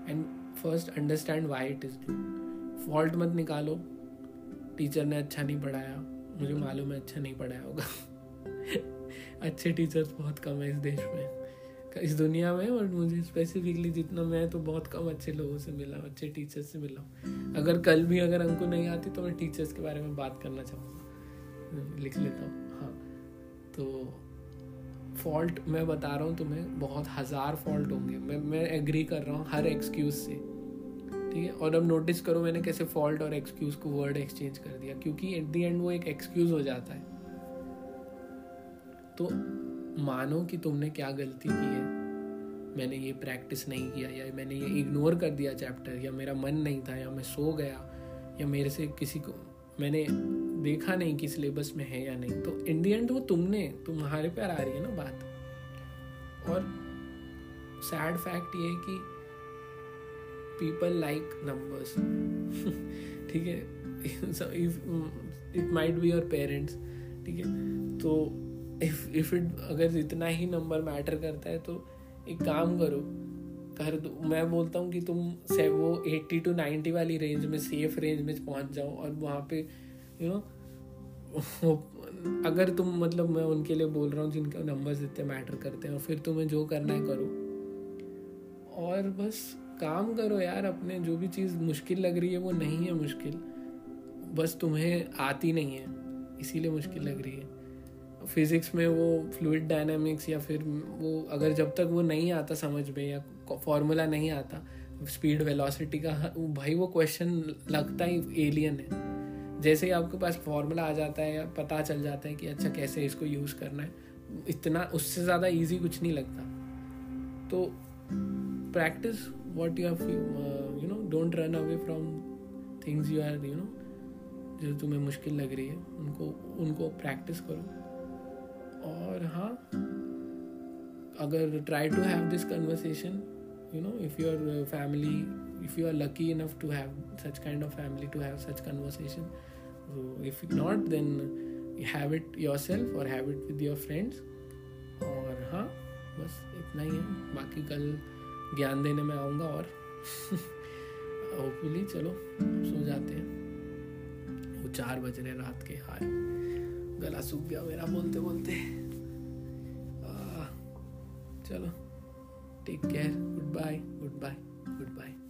and first understand why it is low fault मत निकालो। टीचर ने अच्छा नहीं पढ़ाया। मुझे मालूम है अच्छा नहीं पढ़ाया होगा। (laughs) अच्छे टीचर्स बहुत कम है इस देश में। इस दुनिया में, और मुझे स्पेसिफिकली जितना मैं तो बहुत कम अच्छे लोगों से मिला हूँ, अच्छे टीचर्स से मिला हूँ। अगर कल भी अगर अंकु नहीं आती तो मैं टीचर्स के बारे में बात करना चाहूँगा। लिख लेता हूँ। हाँ। तो फॉल्ट मैं बता रहा हूँ, तुम्हें बहुत हज़ार फॉल्ट होंगे। मैं मैं एग्री कर रहा हूँ हर एक्सक्यूज़ से। ठीक है? और अब नोटिस करो मैंने कैसे फॉल्ट और एक्सक्यूज को वर्ड एक्सचेंज कर दिया, क्योंकि एट दी एंड वो एक एक्सक्यूज हो जाता है। तो मानो कि तुमने क्या गलती की है। मैंने ये प्रैक्टिस नहीं किया, या मैंने ये इग्नोर कर दिया चैप्टर या मेरा मन नहीं था, या मैं सो गया, या मेरे से किसी को मैंने देखा नहीं कि सिलेबस में है या नहीं। तो एंड वो तुमने तुम्हारे पर आ रही है ना बात। और सैड फैक्ट ये है कि पीपल लाइक नंबर्स ठीक है? It might be your parents ठीक है? तो इफ़ इफ़ इट अगर इतना ही नंबर मैटर करता है तो एक काम करो कर दो मैं बोलता हूँ कि तुम से वो एट्टी टू नाइन्टी वाली रेंज में सेफ़ रेंज में पहुँच जाओ और वहाँ पे यू नो अगर तुम मतलब मैं उनके लिए बोल रहा हूँ जिनके नंबर्स इतने मैटर करते हैं और फिर तुम्हें जो करना है करो। और बस काम करो यार अपने, जो भी चीज़ मुश्किल लग रही है वो नहीं है मुश्किल। बस तुम्हें आती नहीं है, इसीलिए मुश्किल लग रही है। फिज़िक्स में वो फ्लूड डायनामिक्स या फिर वो अगर जब तक वो नहीं आता समझ में या फॉर्मूला नहीं आता. स्पीड वेलोसिटी का भाई वो क्वेश्चन लगता ही एलियन है. जैसे ही आपके पास फॉर्मूला आ जाता है या पता चल जाता है कि अच्छा कैसे इसको यूज़ करना है इतना उससे ज़्यादा इजी कुछ नहीं लगता. तो practice what you uh, you know don't run away from things you are you जो तुम्हें मुश्किल लग रही है उनको उनको प्रैक्टिस करो. और हाँ अगर try to have this conversation you know if your uh, family if you are lucky enough to have such kind of family to have such conversation so if not then have it yourself or have it with your friends और हाँ बस इतना ही है बाकी कल ज्ञान देने में आऊँगा और होपफुली चलो सो जाते हैं वो चार बज रहे रात के हाय गला सूख गया मेरा बोलते बोलते आ, चलो take care goodbye goodbye goodbye